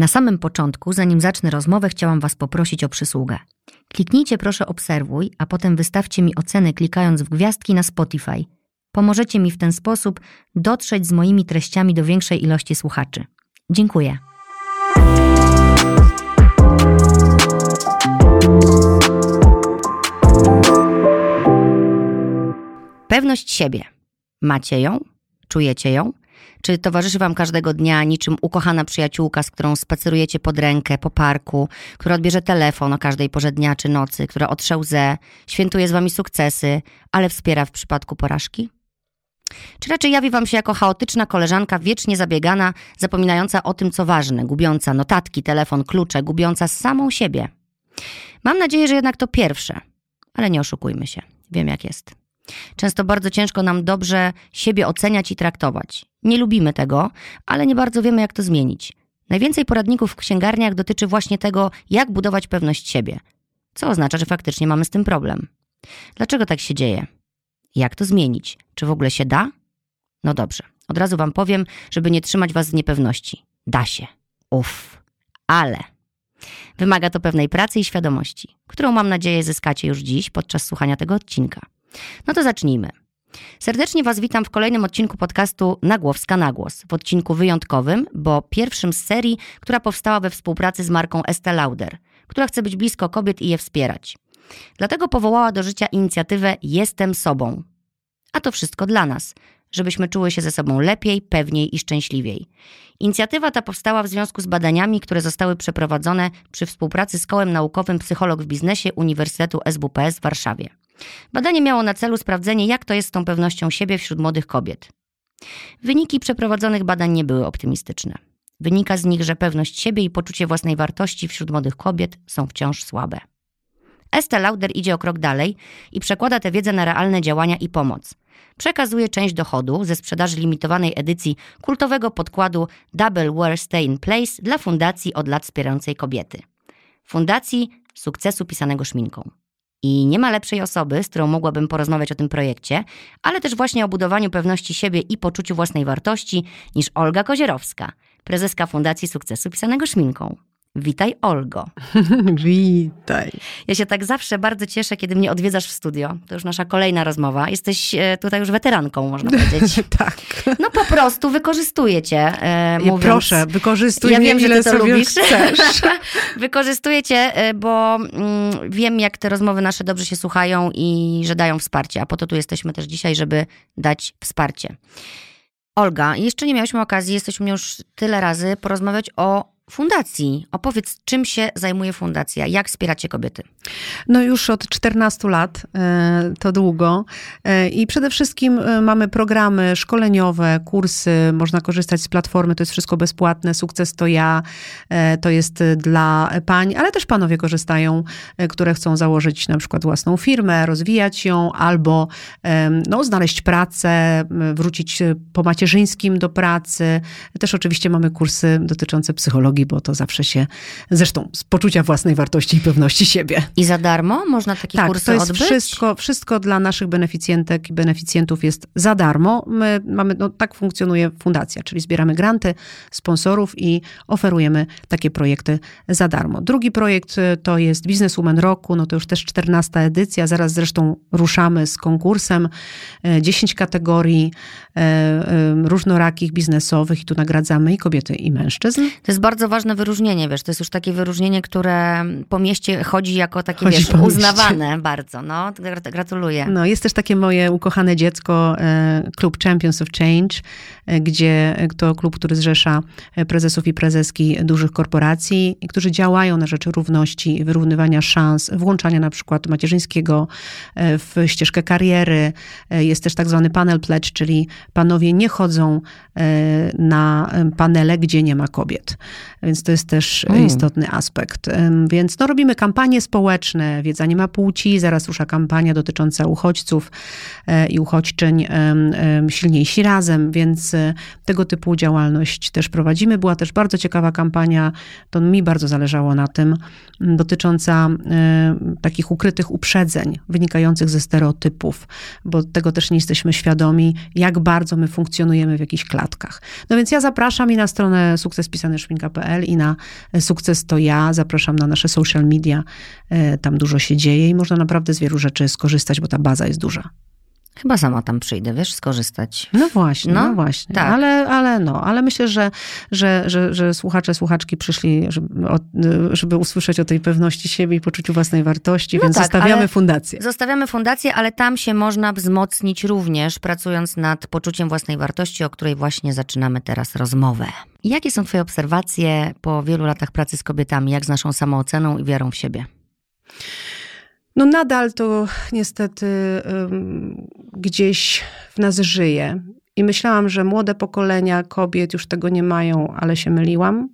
Na samym początku, zanim zacznę rozmowę, chciałam Was poprosić o przysługę. Kliknijcie proszę obserwuj, a potem wystawcie mi oceny klikając w gwiazdki na Spotify. Pomożecie mi w ten sposób dotrzeć z moimi treściami do większej ilości słuchaczy. Dziękuję. Pewność siebie. Macie ją? Czujecie ją? Czy towarzyszy Wam każdego dnia niczym ukochana przyjaciółka, z którą spacerujecie pod rękę po parku, która odbierze telefon o każdej porze dnia czy nocy, która otrze łzę, świętuje z Wami sukcesy, ale wspiera w przypadku porażki? Czy raczej jawi Wam się jako chaotyczna koleżanka, wiecznie zabiegana, zapominająca o tym, co ważne, gubiąca notatki, telefon, klucze, gubiąca samą siebie? Mam nadzieję, że jednak to pierwsze, ale nie oszukujmy się. Wiem, jak jest. Często bardzo ciężko nam dobrze siebie oceniać i traktować. Nie lubimy tego, ale nie bardzo wiemy, jak to zmienić. Najwięcej poradników w księgarniach dotyczy właśnie tego, jak budować pewność siebie, co oznacza, że faktycznie mamy z tym problem. Dlaczego tak się dzieje? Jak to zmienić? Czy w ogóle się da? No dobrze, od razu Wam powiem, żeby nie trzymać Was w niepewności. Da się. Uff. Ale wymaga to pewnej pracy i świadomości, którą mam nadzieję zyskacie już dziś podczas słuchania tego odcinka. No to zacznijmy. Serdecznie Was witam w kolejnym odcinku podcastu Nagłowska na głos. W odcinku wyjątkowym, bo pierwszym z serii, która powstała we współpracy z marką Estée Lauder, która chce być blisko kobiet i je wspierać. Dlatego powołała do życia inicjatywę Jestem sobą. A to wszystko dla nas, żebyśmy czuły się ze sobą lepiej, pewniej i szczęśliwiej. Inicjatywa ta powstała w związku z badaniami, które zostały przeprowadzone przy współpracy z Kołem Naukowym Psycholog w Biznesie Uniwersytetu SWPS w Warszawie. Badanie miało na celu sprawdzenie, jak to jest z tą pewnością siebie wśród młodych kobiet. Wyniki przeprowadzonych badań nie były optymistyczne. Wynika z nich, że pewność siebie i poczucie własnej wartości wśród młodych kobiet są wciąż słabe. Estée Lauder idzie o krok dalej i przekłada tę wiedzę na realne działania i pomoc. Przekazuje część dochodu ze sprzedaży limitowanej edycji kultowego podkładu Double Wear Stay in Place dla fundacji od lat wspierającej kobiety. Fundacji sukcesu pisanego szminką. I nie ma lepszej osoby, z którą mogłabym porozmawiać o tym projekcie, ale też właśnie o budowaniu pewności siebie i poczuciu własnej wartości niż Olga Kozierowska, prezeska Fundacji Sukcesu Pisanego Szminką. Witaj, Olgo. Witaj. Ja się tak zawsze bardzo cieszę, kiedy mnie odwiedzasz w studio. To już nasza kolejna rozmowa. Jesteś e, tutaj już weteranką, można powiedzieć. tak. No po prostu wykorzystuję cię. E, mówiąc, proszę, wykorzystuj ja mnie, wiem, ile że ty to sobie lubisz. chcesz. wykorzystuję cię, e, bo mm, wiem, jak te rozmowy nasze dobrze się słuchają i że dają wsparcie. A po to tu jesteśmy też dzisiaj, żeby dać wsparcie. Olga, jeszcze nie miałyśmy okazji, jesteśmy już tyle razy porozmawiać o fundacji. Opowiedz, czym się zajmuje fundacja, jak wspieracie kobiety? No już od 14 lat, e, to długo. E, I przede wszystkim e, mamy programy szkoleniowe, kursy, można korzystać z platformy, to jest wszystko bezpłatne. Sukces to ja, to jest dla pań, ale też panowie korzystają, które chcą założyć na przykład własną firmę, rozwijać ją albo no, znaleźć pracę, wrócić po macierzyńskim do pracy. Też oczywiście mamy kursy dotyczące psychologii bo to zawsze się, zresztą z poczucia własnej wartości i pewności siebie. I za darmo można takie tak, kursy to jest odbyć? Wszystko, wszystko dla naszych beneficjentek i beneficjentów jest za darmo. My mamy, no tak funkcjonuje fundacja, czyli zbieramy granty sponsorów i oferujemy takie projekty za darmo. Drugi projekt y, to jest Businesswoman Roku, no to już też 14 edycja, zaraz zresztą ruszamy z konkursem, 10 y, kategorii y, różnorakich biznesowych i tu nagradzamy i kobiety i mężczyzn. To jest bardzo ważne wyróżnienie, wiesz, to jest już takie wyróżnienie, które po mieście chodzi jako takie, chodzi wiesz, uznawane bardzo, no, gratuluję. No, jest też takie moje ukochane dziecko, e, klub Champions of Change, e, gdzie e, to klub, który zrzesza prezesów i prezeski dużych korporacji, którzy działają na rzecz równości, wyrównywania szans, włączania na przykład macierzyńskiego w ścieżkę kariery. Jest też tak zwany panel pledge, czyli panowie nie chodzą na panele, gdzie nie ma kobiet więc to jest też mm. istotny aspekt. Więc no, robimy kampanie społeczne, wiedza nie ma płci, zaraz rusza kampania dotycząca uchodźców e, i uchodźczyń silniejsi razem, więc e, tego typu działalność też prowadzimy. Była też bardzo ciekawa kampania, to mi bardzo zależało na tym, dotycząca takich ukrytych uprzedzeń wynikających ze stereotypów, bo tego też nie jesteśmy świadomi, jak bardzo my funkcjonujemy w jakichś klatkach. No więc ja zapraszam i na stronę sukcespisanyszminka.pl sukces.pl i na Sukces to ja. Zapraszam na nasze social media. E, tam dużo się dzieje i można naprawdę z wielu rzeczy skorzystać, bo ta baza jest duża. Chyba sama tam przyjdę, wiesz, skorzystać. No właśnie, no, no właśnie. Tak. Ale, ale no, ale myślę, że, że, że, że słuchacze, słuchaczki przyszli, żeby, żeby usłyszeć o tej pewności siebie i poczuciu własnej wartości, no więc tak, zostawiamy fundację. Zostawiamy fundację, ale tam się można wzmocnić również, pracując nad poczuciem własnej wartości, o której właśnie zaczynamy teraz rozmowę. Jakie są Twoje obserwacje po wielu latach pracy z kobietami, jak z naszą samooceną i wiarą w siebie? No nadal to niestety gdzieś w nas żyje. I myślałam, że młode pokolenia kobiet już tego nie mają, ale się myliłam,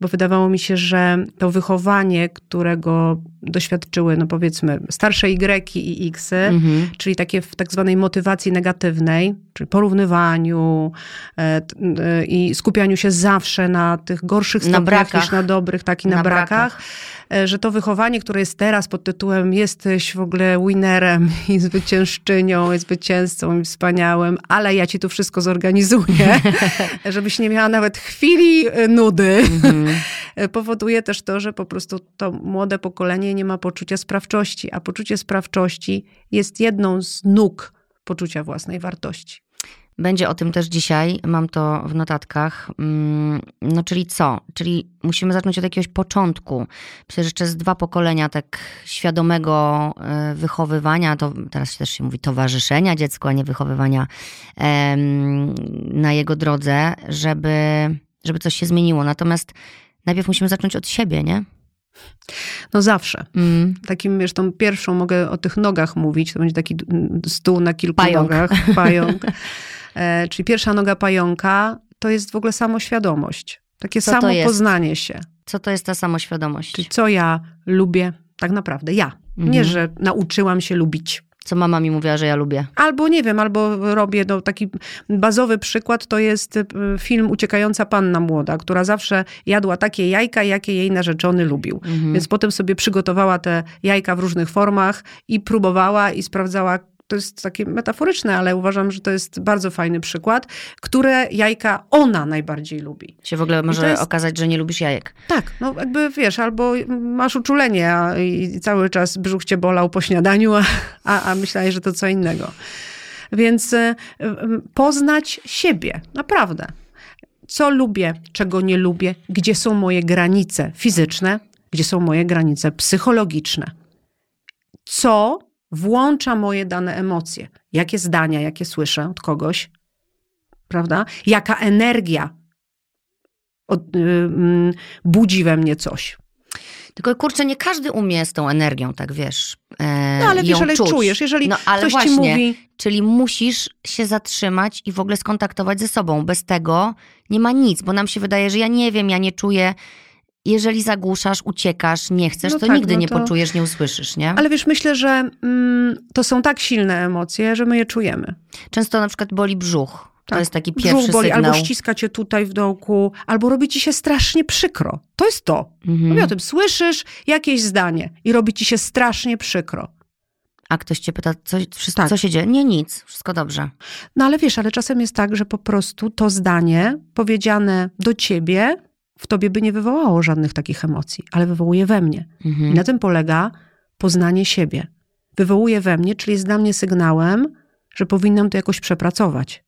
bo wydawało mi się, że to wychowanie, którego doświadczyły, no powiedzmy, starsze Y i X, mhm. czyli takie w tak zwanej motywacji negatywnej, czyli porównywaniu e, e, i skupianiu się zawsze na tych gorszych stopniach niż na dobrych, tak i na, na brakach. brakach E, że to wychowanie, które jest teraz pod tytułem jesteś w ogóle winnerem i zwyciężczynią, i zwycięzcą i wspaniałym, ale ja ci tu wszystko zorganizuję, żebyś nie miała nawet chwili nudy, mhm. E, powoduje też to, że po prostu to młode pokolenie nie ma poczucia sprawczości, a poczucie sprawczości jest jedną z nóg poczucia własnej wartości. Będzie o tym też dzisiaj, mam to w notatkach. Mm, no, czyli co? Czyli musimy zacząć od jakiegoś początku. Myślę, że przez dwa pokolenia tak świadomego e, wychowywania, to teraz też się mówi towarzyszenia dziecku, a nie wychowywania na jego drodze, żeby, żeby coś się zmieniło. Natomiast najpierw musimy zacząć od siebie, nie? No zawsze. Mm. Takim, wiesz, tą pierwszą mogę o tych nogach mówić, to będzie taki stół na kilku pająk. nogach, pająk. E, czyli pierwsza noga pająka to jest w ogóle samoświadomość. Takie co samo poznanie się. Co to jest ta samoświadomość? Czyli co ja lubię tak naprawdę, ja. Mhm. Nie, że nauczyłam się lubić. Co mama mi mówiła, że ja lubię. Albo nie wiem, albo robię, no taki bazowy przykład to jest y, film Uciekająca Panna Młoda, która zawsze jadła takie jajka, jakie jej narzeczony lubił. Mhm. Więc potem sobie przygotowała te jajka w różnych formach i próbowała i sprawdzała, to jest takie metaforyczne, ale uważam, że to jest bardzo fajny przykład, które jajka ona najbardziej lubi. Się w ogóle może jest... okazać, że nie lubisz jajek. Tak, no jakby wiesz, albo masz uczulenie a, i cały czas brzuch cię bolał po śniadaniu, a, a, a myślałeś, że to co innego. Więc y, poznać siebie, naprawdę. Co lubię, czego nie lubię, gdzie są moje granice fizyczne, gdzie są moje granice psychologiczne. Co włącza moje dane emocje. Jakie zdania, jakie słyszę od kogoś, prawda? Jaka energia od, yy, budzi we mnie coś. Tylko kurczę, nie każdy umie z tą energią, tak wiesz. E, no ale wiesz, ale czuć. czujesz, jeżeli no, ale ktoś właśnie, ci mówi. Czyli musisz się zatrzymać i w ogóle skontaktować ze sobą. Bez tego nie ma nic, bo nam się wydaje, że ja nie wiem, ja nie czuję jeżeli zagłuszasz, uciekasz, nie chcesz, no to tak, nigdy no nie poczujesz, nie usłyszysz, nie? Ale wiesz, myślę, że mm, to są tak silne emocje, że my je czujemy. Często na przykład boli brzuch. Tak. To jest taki pierwszy brzuch boli, sygnał. Albo ściska cię tutaj w dołku, albo robi ci się strasznie przykro. To jest to. Mhm. Mówię o tym, słyszysz jakieś zdanie i robi ci się strasznie przykro. A ktoś cię pyta, co, wszystko, tak. co się dzieje? Nie, nic, wszystko dobrze. No ale wiesz, ale czasem jest tak, że po prostu to zdanie powiedziane do ciebie w tobie by nie wywołało żadnych takich emocji, ale wywołuje we mnie. Mhm. I na tym polega poznanie siebie. Wywołuje we mnie, czyli jest dla mnie sygnałem, że powinnam to jakoś przepracować,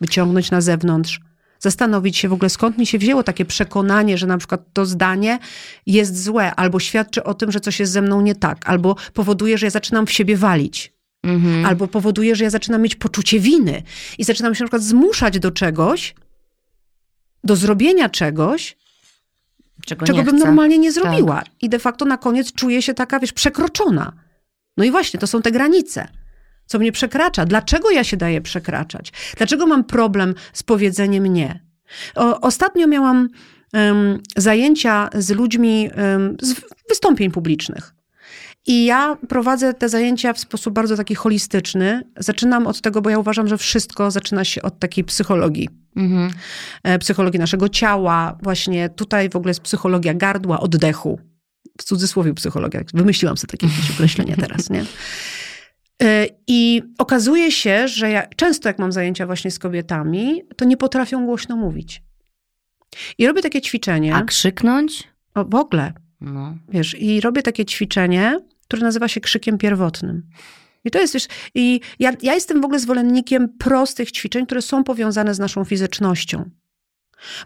wyciągnąć na zewnątrz, zastanowić się w ogóle, skąd mi się wzięło takie przekonanie, że na przykład to zdanie jest złe, albo świadczy o tym, że coś jest ze mną nie tak, albo powoduje, że ja zaczynam w siebie walić. Mhm. Albo powoduje, że ja zaczynam mieć poczucie winy i zaczynam się na przykład zmuszać do czegoś, do zrobienia czegoś, czego, czego bym chcę. normalnie nie zrobiła. Tak. I de facto na koniec czuję się taka, wiesz, przekroczona. No i właśnie, to są te granice. Co mnie przekracza? Dlaczego ja się daję przekraczać? Dlaczego mam problem z powiedzeniem nie? O, ostatnio miałam um, zajęcia z ludźmi um, z wystąpień publicznych. I ja prowadzę te zajęcia w sposób bardzo taki holistyczny. Zaczynam od tego, bo ja uważam, że wszystko zaczyna się od takiej psychologii. Mhm. E, psychologii naszego ciała, właśnie tutaj w ogóle jest psychologia gardła, oddechu. W cudzysłowie psychologia. Wymyśliłam sobie takie określenie teraz, nie? E, I okazuje się, że ja często jak mam zajęcia właśnie z kobietami, to nie potrafią głośno mówić. I robię takie ćwiczenie. A krzyknąć? O, w ogóle. No. Wiesz, i robię takie ćwiczenie, które nazywa się krzykiem pierwotnym. I to jest, wiesz, i ja, ja jestem w ogóle zwolennikiem prostych ćwiczeń, które są powiązane z naszą fizycznością.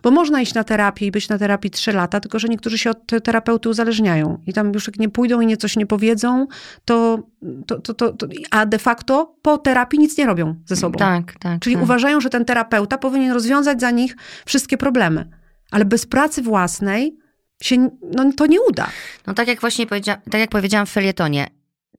Bo można iść na terapię i być na terapii trzy lata, tylko że niektórzy się od terapeuty uzależniają i tam już jak nie pójdą i nie coś nie powiedzą, to, to, to, to, to a de facto po terapii nic nie robią ze sobą. Tak, tak. Czyli tak. uważają, że ten terapeuta powinien rozwiązać za nich wszystkie problemy. Ale bez pracy własnej się, no, to nie uda. No tak jak właśnie powiedzia- tak jak powiedziałam w felietonie,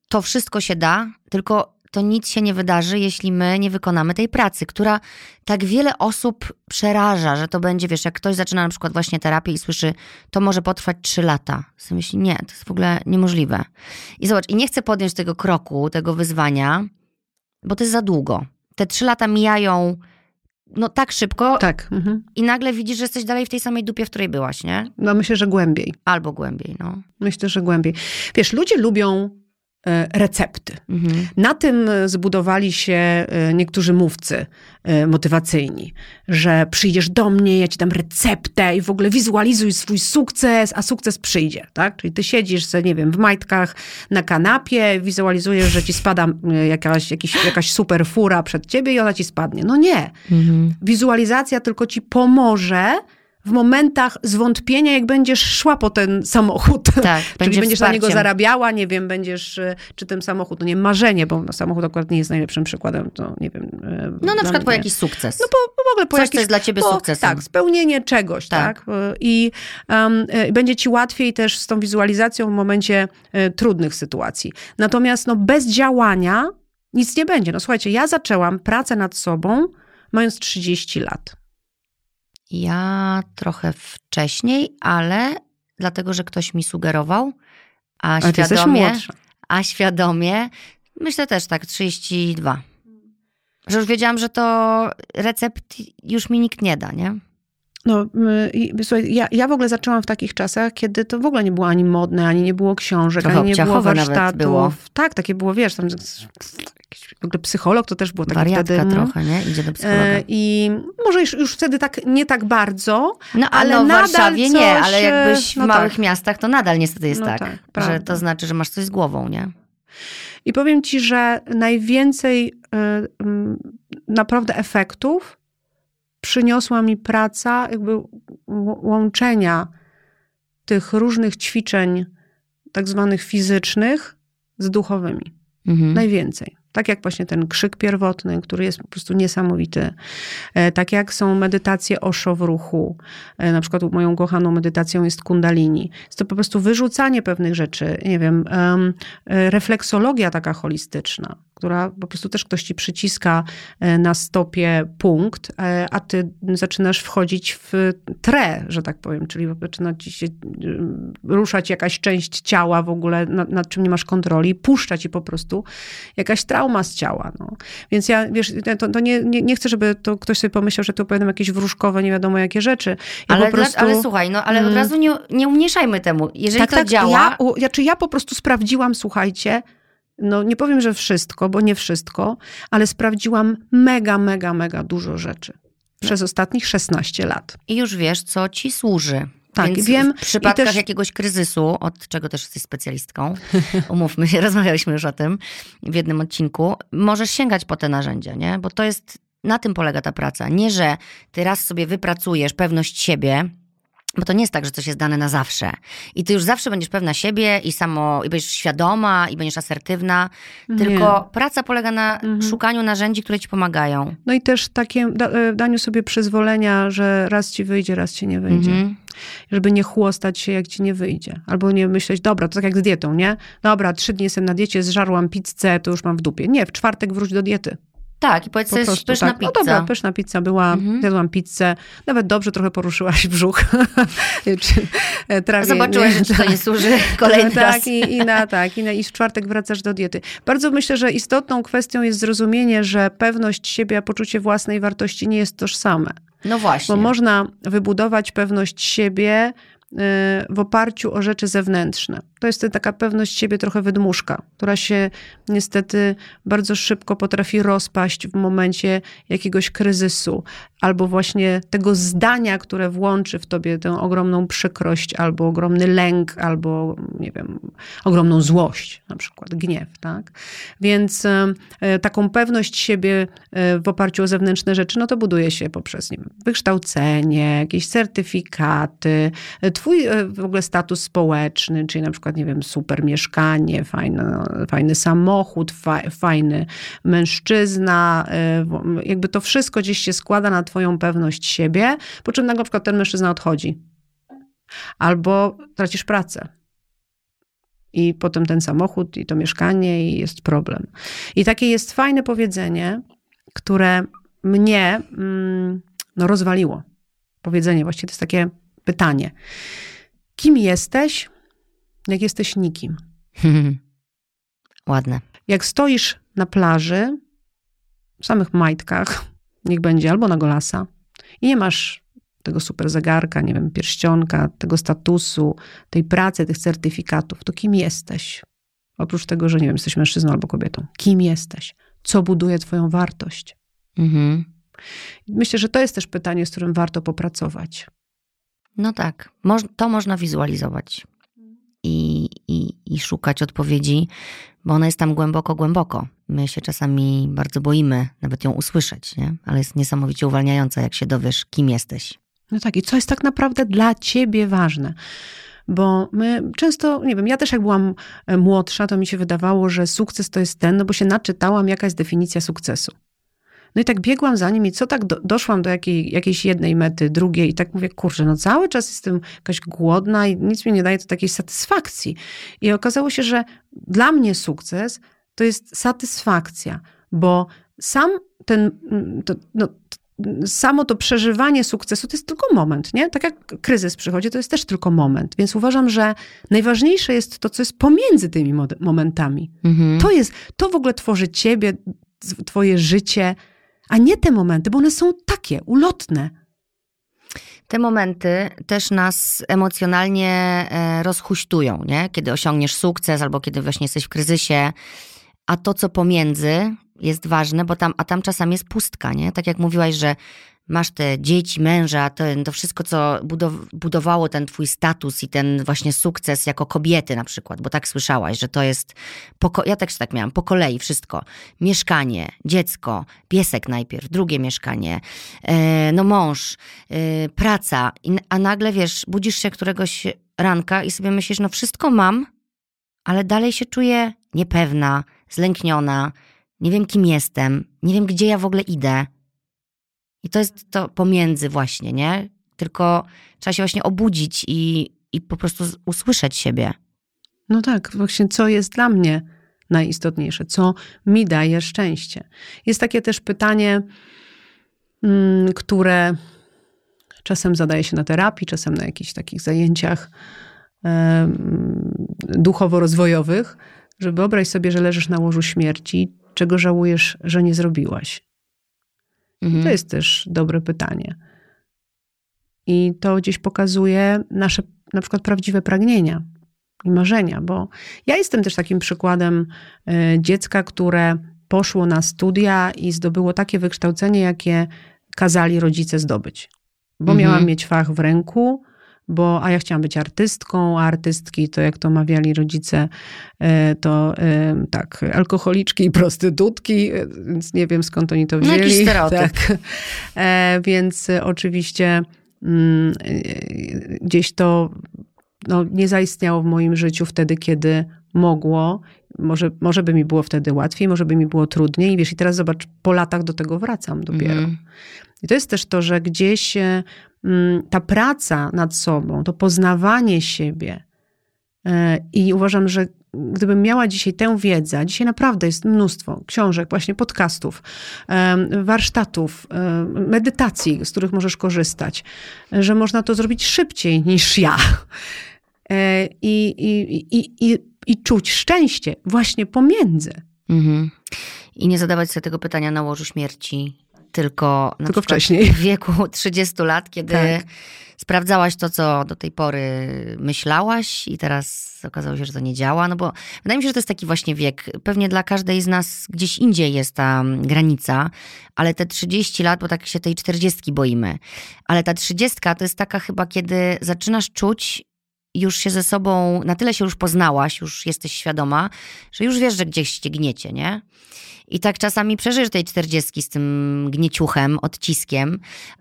to wszystko się da, tylko to nic się nie wydarzy, jeśli my nie wykonamy tej pracy, która tak wiele osób przeraża, że to będzie, wiesz, jak ktoś zaczyna na przykład właśnie terapię i słyszy, to może potrwać trzy lata. Sobie myśli, nie, to jest w ogóle niemożliwe. I zobacz, i nie chcę podjąć tego kroku, tego wyzwania, bo to jest za długo. Te trzy lata mijają no tak szybko Tak. Mhm. i nagle widzisz, że jesteś dalej w tej samej dupie, w której byłaś, nie? No myślę, że głębiej. Albo głębiej, no. Myślę, że głębiej. Wiesz, ludzie lubią recepty. Mhm. Na tym e, zbudowali się e, niektórzy mówcy e, motywacyjni, że przyjdziesz do mnie, ja ci dam receptę i w ogóle wizualizuj swój sukces, a sukces przyjdzie, tak? Czyli ty siedzisz, se, nie wiem, w majtkach na kanapie, wizualizujesz, że ci spada e, jakaś, jakiś, jakaś super fura przed ciebie i ona ci spadnie. No nie. Mhm. Wizualizacja tylko ci pomoże w momentach zwątpienia, jak będziesz szła po ten samochód. Tak, Czyli będzie będziesz na niego zarabiała, nie wiem, będziesz, y, czy ten samochód, no nie marzenie, bo samochód akurat nie jest najlepszym przykładem, to nie wiem. y, No na przykład po mnie- jakiś sukces. No po, po w ogóle po Coś, jakiś, co jest dla ciebie po, sukcesem. Tak, spełnienie czegoś, tak. Tak. Y, I um, będzie ci łatwiej też z tą wizualizacją w momencie y, trudnych sytuacji. Natomiast no, bez działania nic nie będzie. No słuchajcie, ja zaczęłam pracę nad sobą mając 30 lat. Ja trochę wcześniej, ale dlatego, że ktoś mi sugerował, a jesteś świadomie, a świadomie, myślę też tak, 32. Że już wiedziałam, że to recept już mi nikt nie da, nie? No, y, słuchaj, ja, ja w ogóle zaczęłam w takich czasach, kiedy to w ogóle nie było ani modne, ani nie było książek, Trochę ani nie było warsztatów. było. Tak, takie było, wiesz, tam w ogóle psycholog to też było takie Wariatka wtedy. no. trochę, nie? Idzie do psychologa. E, I może już, już wtedy tak, nie tak bardzo, No, ale no, w Warszawie coś, nie, ale e, jakbyś w no małych tak. miastach, to nadal niestety jest No tak, tak, że to znaczy, że masz coś z głową, nie? I powiem ci, że najwięcej y, mm, naprawdę efektów przyniosła mi praca jakby łączenia tych różnych ćwiczeń, tak zwanych fizycznych, z duchowymi. Mhm. Najwięcej. Tak jak właśnie ten krzyk pierwotny, który jest po prostu niesamowity. E, Tak jak są medytacje Osho w ruchu. E, Na przykład moją kochaną medytacją jest kundalini. Jest to po prostu wyrzucanie pewnych rzeczy. Nie wiem, em, e, refleksologia taka holistyczna, która po prostu też ktoś ci przyciska e, na stopie punkt, e, a ty zaczynasz wchodzić w tre, że tak powiem, czyli zaczyna ci się em, ruszać jakaś część ciała w ogóle, nad, nad czym nie masz kontroli, puszcza ci po prostu jakaś trauma z ciała. No. Więc ja, wiesz, to, to nie, nie, nie chcę, żeby to ktoś sobie pomyślał, że tu opowiadam jakieś wróżkowe, nie wiadomo jakie rzeczy. Ja ale, prostu... ale słuchaj, no ale od Mm. razu nie, nie umniejszajmy temu. Jeżeli tak, to tak, działa, Ja, ja, czy ja po prostu sprawdziłam, słuchajcie, no nie powiem, że wszystko, bo nie wszystko, ale sprawdziłam mega, mega, mega dużo rzeczy. Przez ostatnich 16 lat. i już wiesz, co ci służy. Tak, Więc wiem w przypadkach też- jakiegoś kryzysu, od czego też jesteś specjalistką, umówmy się, rozmawialiśmy już o tym w jednym odcinku, możesz sięgać po te narzędzia, nie? Bo to jest, na tym polega ta praca. Nie, że ty raz sobie wypracujesz pewność siebie, bo to nie jest tak, że coś jest dane na zawsze. I ty już zawsze będziesz pewna siebie i samo, i będziesz świadoma, i będziesz asertywna. Tylko praca polega na Mhm. szukaniu narzędzi, które ci pomagają. No i też takie da, e, daniu sobie przyzwolenia, że raz ci wyjdzie, raz ci nie wyjdzie. Mhm. Żeby nie chłostać się, jak ci nie wyjdzie. Albo nie myśleć, dobra, to tak jak z dietą, nie? Dobra, trzy dni jestem na diecie, zżarłam pizzę, to już mam w dupie. Nie, w czwartek wróć do diety. Tak, i powiedz, Po prostu pyszna tak. pizza. No dobra, pyszna pizza była, Mhm. zjadłam pizzę, nawet dobrze trochę poruszyłaś brzuch. E, trawię, Zobaczyłaś, że ci to nie służy kolejny tak, raz. I, i na tak, i, na, i w czwartek wracasz do diety. Bardzo myślę, że istotną kwestią jest zrozumienie, że pewność siebie, a poczucie własnej wartości nie jest tożsame. No właśnie. Bo można wybudować pewność siebie w oparciu o rzeczy zewnętrzne. To jest taka pewność siebie trochę wydmuszka, która się niestety bardzo szybko potrafi rozpaść w momencie jakiegoś kryzysu. Albo właśnie tego zdania, które włączy w tobie tę ogromną przykrość, albo ogromny lęk, albo nie wiem, ogromną złość, na przykład gniew, tak? Więc e, taką pewność siebie e, w oparciu o zewnętrzne rzeczy, no to buduje się poprzez nie wiem, wykształcenie, jakieś certyfikaty, e, twój w ogóle status społeczny, czyli na przykład, nie wiem, super mieszkanie, fajny, fajny samochód, fajny mężczyzna, jakby to wszystko gdzieś się składa na twoją pewność siebie, po czym na przykład ten mężczyzna odchodzi. Albo tracisz pracę. I potem ten samochód, i to mieszkanie, i jest problem. I takie jest fajne powiedzenie, które mnie mm, no, rozwaliło. Powiedzenie, właściwie to jest takie pytanie. Kim jesteś, jak jesteś nikim? Ładne. Jak stoisz na plaży, w samych majtkach, niech będzie, albo na golasa i nie masz tego super zegarka, nie wiem, pierścionka, tego statusu, tej pracy, tych certyfikatów, to kim jesteś? Oprócz tego, że nie wiem, jesteś mężczyzną albo kobietą. Kim jesteś? Co buduje twoją wartość? Mhm. Myślę, że to jest też pytanie, z którym warto popracować. No tak, to można wizualizować i, i, i szukać odpowiedzi, bo ona jest tam głęboko, głęboko. My się czasami bardzo boimy nawet ją usłyszeć, nie? ale jest niesamowicie uwalniająca, jak się dowiesz, kim jesteś. No tak, i co jest tak naprawdę dla ciebie ważne? Bo my często, nie wiem, ja też jak byłam e, młodsza, to mi się wydawało, że sukces to jest ten, no bo się naczytałam, jaka jest definicja sukcesu. No i tak biegłam za nim i co tak do, doszłam do jakiej, jakiejś jednej mety, drugiej i tak mówię, kurczę, no cały czas jestem jakaś głodna i nic mi nie daje to takiej satysfakcji. I okazało się, że dla mnie sukces to jest satysfakcja, bo sam ten, to, no, samo to przeżywanie sukcesu to jest tylko moment, nie? Tak jak kryzys przychodzi, to jest też tylko moment. Więc uważam, że najważniejsze jest to, co jest pomiędzy tymi momentami. Mhm. To jest, to w ogóle tworzy ciebie, twoje życie, a nie te momenty, bo one są takie, ulotne. Te momenty też nas emocjonalnie e, rozhuśtują, nie? Kiedy osiągniesz sukces albo kiedy właśnie jesteś w kryzysie, a to, co pomiędzy, jest ważne, bo tam, a tam czasami jest pustka, nie? Tak jak mówiłaś, że masz te dzieci, męża, to, wszystko, co budowało ten twój status i ten właśnie sukces jako kobiety na przykład, bo tak słyszałaś, że to jest, ja też tak miałam, po kolei wszystko. Mieszkanie, dziecko, piesek najpierw, drugie mieszkanie, e, no mąż, e, praca, a nagle wiesz, budzisz się któregoś ranka i sobie myślisz, no wszystko mam, ale dalej się czuję niepewna, zlękniona, nie wiem kim jestem, nie wiem gdzie ja w ogóle idę. I to jest to pomiędzy właśnie, nie? Tylko trzeba się właśnie obudzić i, i po prostu usłyszeć siebie. No tak, właśnie co jest dla mnie najistotniejsze, co mi daje szczęście. Jest takie też pytanie, mm, które czasem zadaje się na terapii, czasem na jakichś takich zajęciach duchowo-rozwojowych, że wyobraź sobie, że leżysz na łożu śmierci, czego żałujesz, że nie zrobiłaś. Mhm. To jest też dobre pytanie. I to gdzieś pokazuje nasze na przykład prawdziwe pragnienia i marzenia, bo ja jestem też takim przykładem e, dziecka, które poszło na studia i zdobyło takie wykształcenie, jakie kazali rodzice zdobyć. Bo mhm. miałam mieć fach w ręku, bo a ja chciałam być artystką, a artystki to jak to mawiali rodzice, e, to e, tak, alkoholiczki i prostytutki, e, więc nie wiem skąd oni to wzięli. No, jakiś stereotyp. Tak. Więc oczywiście mm, gdzieś to no, nie zaistniało w moim życiu wtedy, kiedy mogło. Może, może by mi było wtedy łatwiej, może by mi było trudniej. Wiesz, i teraz zobacz, po latach do tego wracam dopiero. Mm. I to jest też to, że gdzieś ta praca nad sobą, to poznawanie siebie. E, I uważam, że gdybym miała dzisiaj tę wiedzę, dzisiaj naprawdę jest mnóstwo książek, właśnie podcastów, warsztatów, medytacji, z których możesz korzystać, że można to zrobić szybciej niż ja. E, I, i, i, i, i czuć szczęście właśnie pomiędzy. Mhm. I nie zadawać sobie tego pytania na łożu śmierci, tylko, tylko wcześniej. w wieku 30 lat, kiedy tak. sprawdzałaś to, co do tej pory myślałaś i teraz okazało się, że to nie działa, no bo wydaje mi się, że to jest taki właśnie wiek. Pewnie dla każdej z nas gdzieś indziej jest ta granica, ale te 30 lat, bo tak się tej 40 boimy, ale ta 30 to jest taka chyba, kiedy zaczynasz czuć już się ze sobą, na tyle się już poznałaś, już jesteś świadoma, że już wiesz, że gdzieś ściegniecie, nie? I tak czasami przeżyjesz tej czterdziestki z tym gnieciuchem, odciskiem,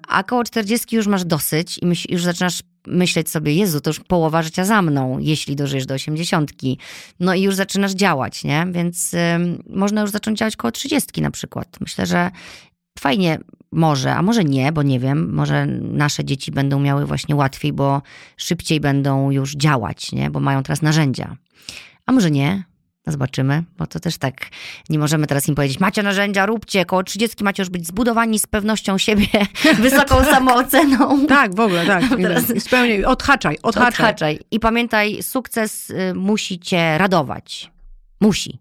a koło czterdziestki już masz dosyć i myśl, już zaczynasz myśleć sobie, Jezu, to już połowa życia za mną, jeśli dożyjesz do osiemdziesiątki. No i już zaczynasz działać, nie? Więc y, można już zacząć działać koło trzydziestki na przykład. Myślę, że fajnie może, a może nie, bo nie wiem, może nasze dzieci będą miały właśnie łatwiej, bo szybciej będą już działać, nie? Bo mają teraz narzędzia. A może nie, no zobaczymy, bo to też tak nie możemy teraz im powiedzieć, macie narzędzia, róbcie, koło 30 macie już być zbudowani z pewnością siebie, wysoką tak. samooceną. Tak, w ogóle, tak. Teraz... Spełnij, odhaczaj, odhaczaj. Odhaczaj. I pamiętaj, sukces y, musi cię radować. Musi.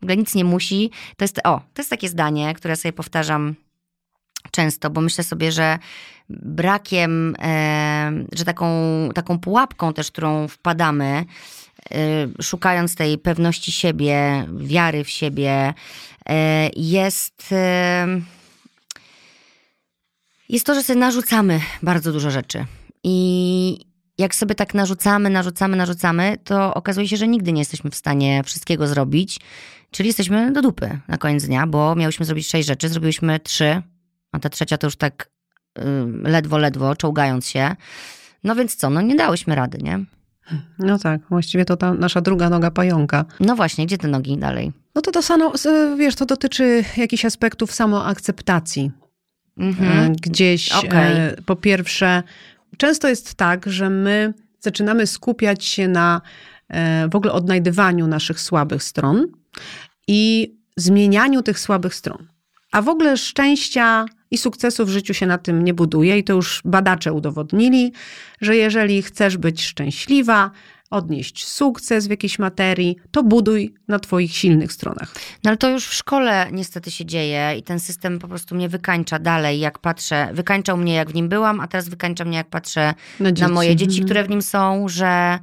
W ogóle nic nie musi. To jest, o, to jest takie zdanie, które sobie powtarzam często, bo myślę sobie, że brakiem, e, że taką, taką pułapką też, którą wpadamy, Y, szukając tej pewności siebie, wiary w siebie, y, jest, jest to, że sobie narzucamy bardzo dużo rzeczy. I jak sobie tak narzucamy, narzucamy, narzucamy, to okazuje się, że nigdy nie jesteśmy w stanie wszystkiego zrobić. Czyli jesteśmy do dupy na koniec dnia, bo miałyśmy zrobić sześć rzeczy, zrobiliśmy trzy, a ta trzecia to już tak ledwo, ledwo, czołgając się. No więc co, no nie dałyśmy rady, nie? No tak, właściwie to ta nasza druga noga pająka. No właśnie, gdzie te nogi dalej? No to to samo, wiesz, to dotyczy jakichś aspektów samoakceptacji. Mhm. E, gdzieś okay. po pierwsze, często jest tak, że my zaczynamy skupiać się na e, w ogóle odnajdywaniu naszych słabych stron i zmienianiu tych słabych stron. A w ogóle szczęścia i sukcesu w życiu się na tym nie buduje, i to już badacze udowodnili, że jeżeli chcesz być szczęśliwa, odnieść sukces w jakiejś materii, to buduj na Twoich silnych stronach. No ale to już w szkole niestety się dzieje i ten system po prostu mnie wykańcza dalej, jak patrzę. Wykańczał mnie, jak w nim byłam, a teraz wykańcza mnie, jak patrzę na, na moje dzieci, mhm. które w nim są, że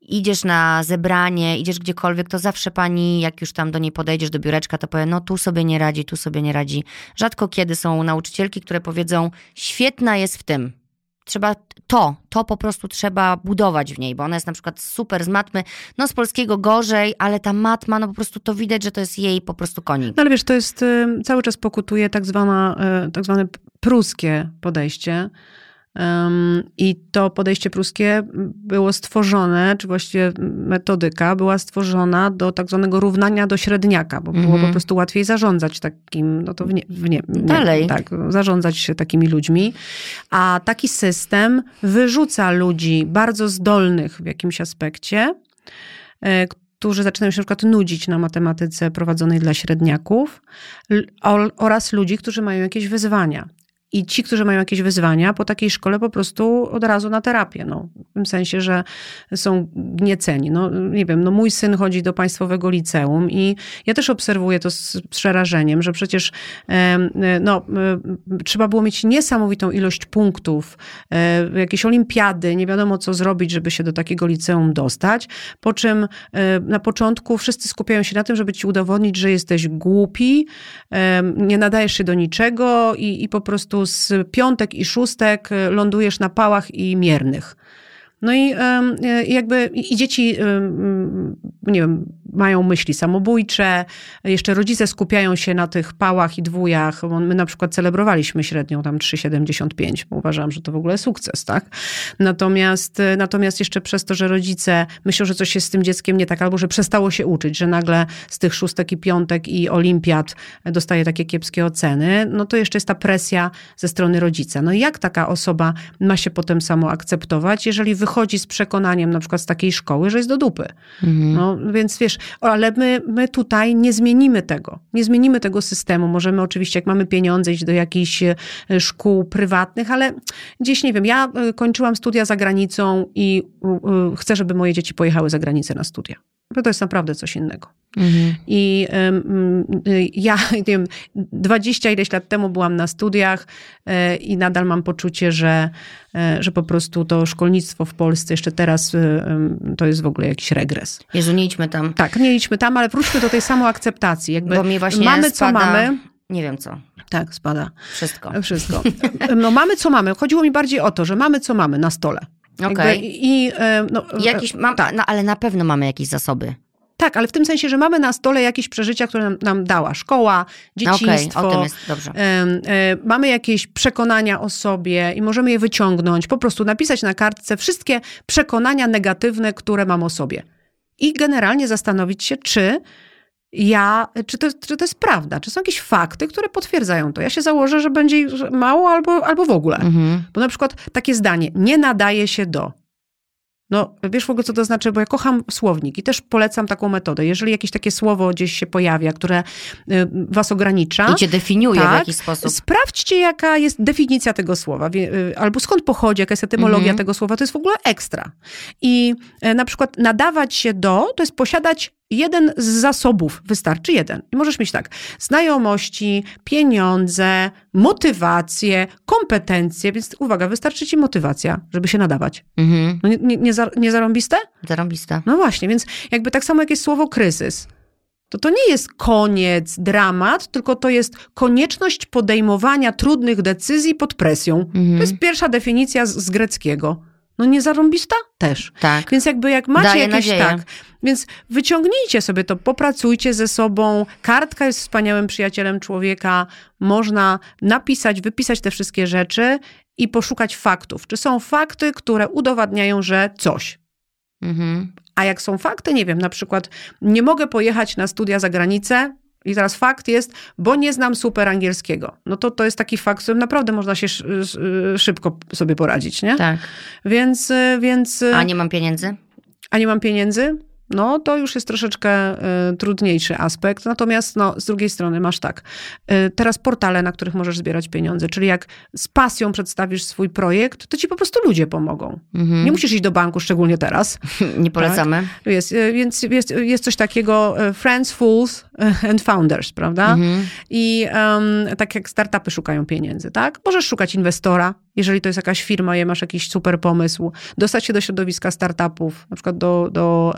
idziesz na zebranie, idziesz gdziekolwiek, to zawsze pani, jak już tam do niej podejdziesz do biureczka, to powie, no tu sobie nie radzi, tu sobie nie radzi. Rzadko kiedy są nauczycielki, które powiedzą, świetna jest w tym. Trzeba to, to po prostu trzeba budować w niej, bo ona jest na przykład super z matmy, no z polskiego gorzej, ale ta matma, no po prostu to widać, że to jest jej po prostu konik. No ale wiesz, to jest, y, cały czas pokutuje tak, zwana, y, tak zwane pruskie podejście, i to podejście pruskie było stworzone, czy właściwie metodyka była stworzona do tak zwanego równania do średniaka, bo było po mhm. prostu łatwiej zarządzać takim, no to w nie, w nie, nie, Dalej. Tak, zarządzać się takimi ludźmi. A taki system wyrzuca ludzi bardzo zdolnych w jakimś aspekcie, e, którzy zaczynają się na przykład nudzić na matematyce prowadzonej dla średniaków oraz ludzi, którzy mają jakieś wyzwania. I ci, którzy mają jakieś wyzwania, po takiej szkole po prostu od razu na terapię. No, w tym sensie, że są gnieceni. No, nie wiem, no mój syn chodzi do państwowego liceum i ja też obserwuję to z przerażeniem, że przecież no, trzeba było mieć niesamowitą ilość punktów, e, jakieś olimpiady, nie wiadomo co zrobić, żeby się do takiego liceum dostać. Po czym e, na początku wszyscy skupiają się na tym, żeby ci udowodnić, że jesteś głupi, nie nadajesz się do niczego i, i po prostu z piątek i szóstek e, lądujesz na pałach i miernych. No i e, jakby i dzieci, nie wiem, mają myśli samobójcze, jeszcze rodzice skupiają się na tych pałach i dwójach. My na przykład celebrowaliśmy średnią tam 3,75, bo uważam, że to w ogóle sukces, tak? Natomiast, e, natomiast jeszcze przez to, że rodzice myślą, że coś jest z tym dzieckiem nie tak, albo że przestało się uczyć, że nagle z tych szóstek i piątek i olimpiad dostaje takie kiepskie oceny, no to jeszcze jest ta presja ze strony rodzica. No i jak taka osoba ma się potem samo akceptować, jeżeli wychodzi z przekonaniem na przykład z takiej szkoły, że jest do dupy? Mhm. No więc wiesz, ale my, my tutaj nie zmienimy tego. Nie zmienimy tego systemu. Możemy oczywiście, jak mamy pieniądze, iść do jakichś e, szkół prywatnych, ale gdzieś, nie wiem, ja e, kończyłam studia za granicą i chcę, żeby moje dzieci pojechały za granicę na studia. Bo to jest naprawdę coś innego. Mhm. I um, ja, nie wiem, 20 ileś lat temu byłam na studiach e, i nadal mam poczucie, że, e, że po prostu to szkolnictwo w Polsce jeszcze teraz e, to jest w ogóle jakiś regres. Jezu, nie idźmy tam. Tak, nie idźmy tam, ale wróćmy do tej samoakceptacji. Jakby Bo mi właśnie mamy spada, co mamy. Nie wiem co. Tak, spada. Wszystko. Wszystko. No mamy co mamy. Chodziło mi bardziej o to, że mamy co mamy na stole. Okay. I, no, Jakiś, mam, tak. no, ale na pewno mamy jakieś zasoby. Tak, ale w tym sensie, że mamy na stole jakieś przeżycia, które nam, nam dała szkoła, dzieciństwo. Okay, o tym jest dobrze. Y, y, mamy jakieś przekonania o sobie i możemy je wyciągnąć, po prostu napisać na kartce wszystkie przekonania negatywne, które mam o sobie. I generalnie zastanowić się, czy ja, czy to, czy to jest prawda, czy są jakieś fakty, które potwierdzają to. Ja się założę, że będzie mało albo, albo w ogóle. Mhm. Bo na przykład takie zdanie, nie nadaje się do. No, wiesz w ogóle, co to znaczy, bo ja kocham słownik i też polecam taką metodę. Jeżeli jakieś takie słowo gdzieś się pojawia, które y, was ogranicza. I cię definiuje tak, w jakiś sposób. Sprawdźcie, jaka jest definicja tego słowa, y, albo skąd pochodzi, jaka jest etymologia mhm. tego słowa. To jest w ogóle ekstra. I y, na przykład nadawać się do, to jest posiadać jeden z zasobów, wystarczy jeden. I możesz mieć tak, znajomości, pieniądze, motywację, kompetencje, więc uwaga, wystarczy ci motywacja, żeby się nadawać. Mhm. No nie, nie, nie, za, nie zarąbiste? Zarąbiste. No właśnie, więc jakby tak samo jak jest słowo kryzys, to to nie jest koniec, dramat, tylko to jest konieczność podejmowania trudnych decyzji pod presją. Mhm. To jest pierwsza definicja z, z greckiego. No nie zarąbista? Też. Tak. Więc jakby jak macie Daje jakieś nadzieję. tak, więc wyciągnijcie sobie to, popracujcie ze sobą. Kartka jest wspaniałym przyjacielem człowieka. Można napisać, wypisać te wszystkie rzeczy i poszukać faktów. Czy są fakty, które udowadniają, że coś. Mhm. A jak są fakty, nie wiem, na przykład nie mogę pojechać na studia za granicę, i teraz fakt jest, bo nie znam super angielskiego. No to to jest taki fakt, z którym naprawdę można się szybko sobie poradzić, nie? Tak. Więc, y, więc... Y, a nie mam pieniędzy? A nie mam pieniędzy? No to już jest troszeczkę y, trudniejszy aspekt. Natomiast no, z drugiej strony masz tak, y, teraz portale, na których możesz zbierać pieniądze, czyli jak z pasją przedstawisz swój projekt, to ci po prostu ludzie pomogą. Mhm. Nie musisz iść do banku, szczególnie teraz. Nie polecamy. Tak? Jest, y, więc jest, jest coś takiego Friends, Fools and Founders, prawda? Mhm. I um, tak jak startupy szukają pieniędzy, tak? Możesz szukać inwestora, jeżeli to jest jakaś firma i masz jakiś super pomysł, dostać się do środowiska startupów, na przykład do, do,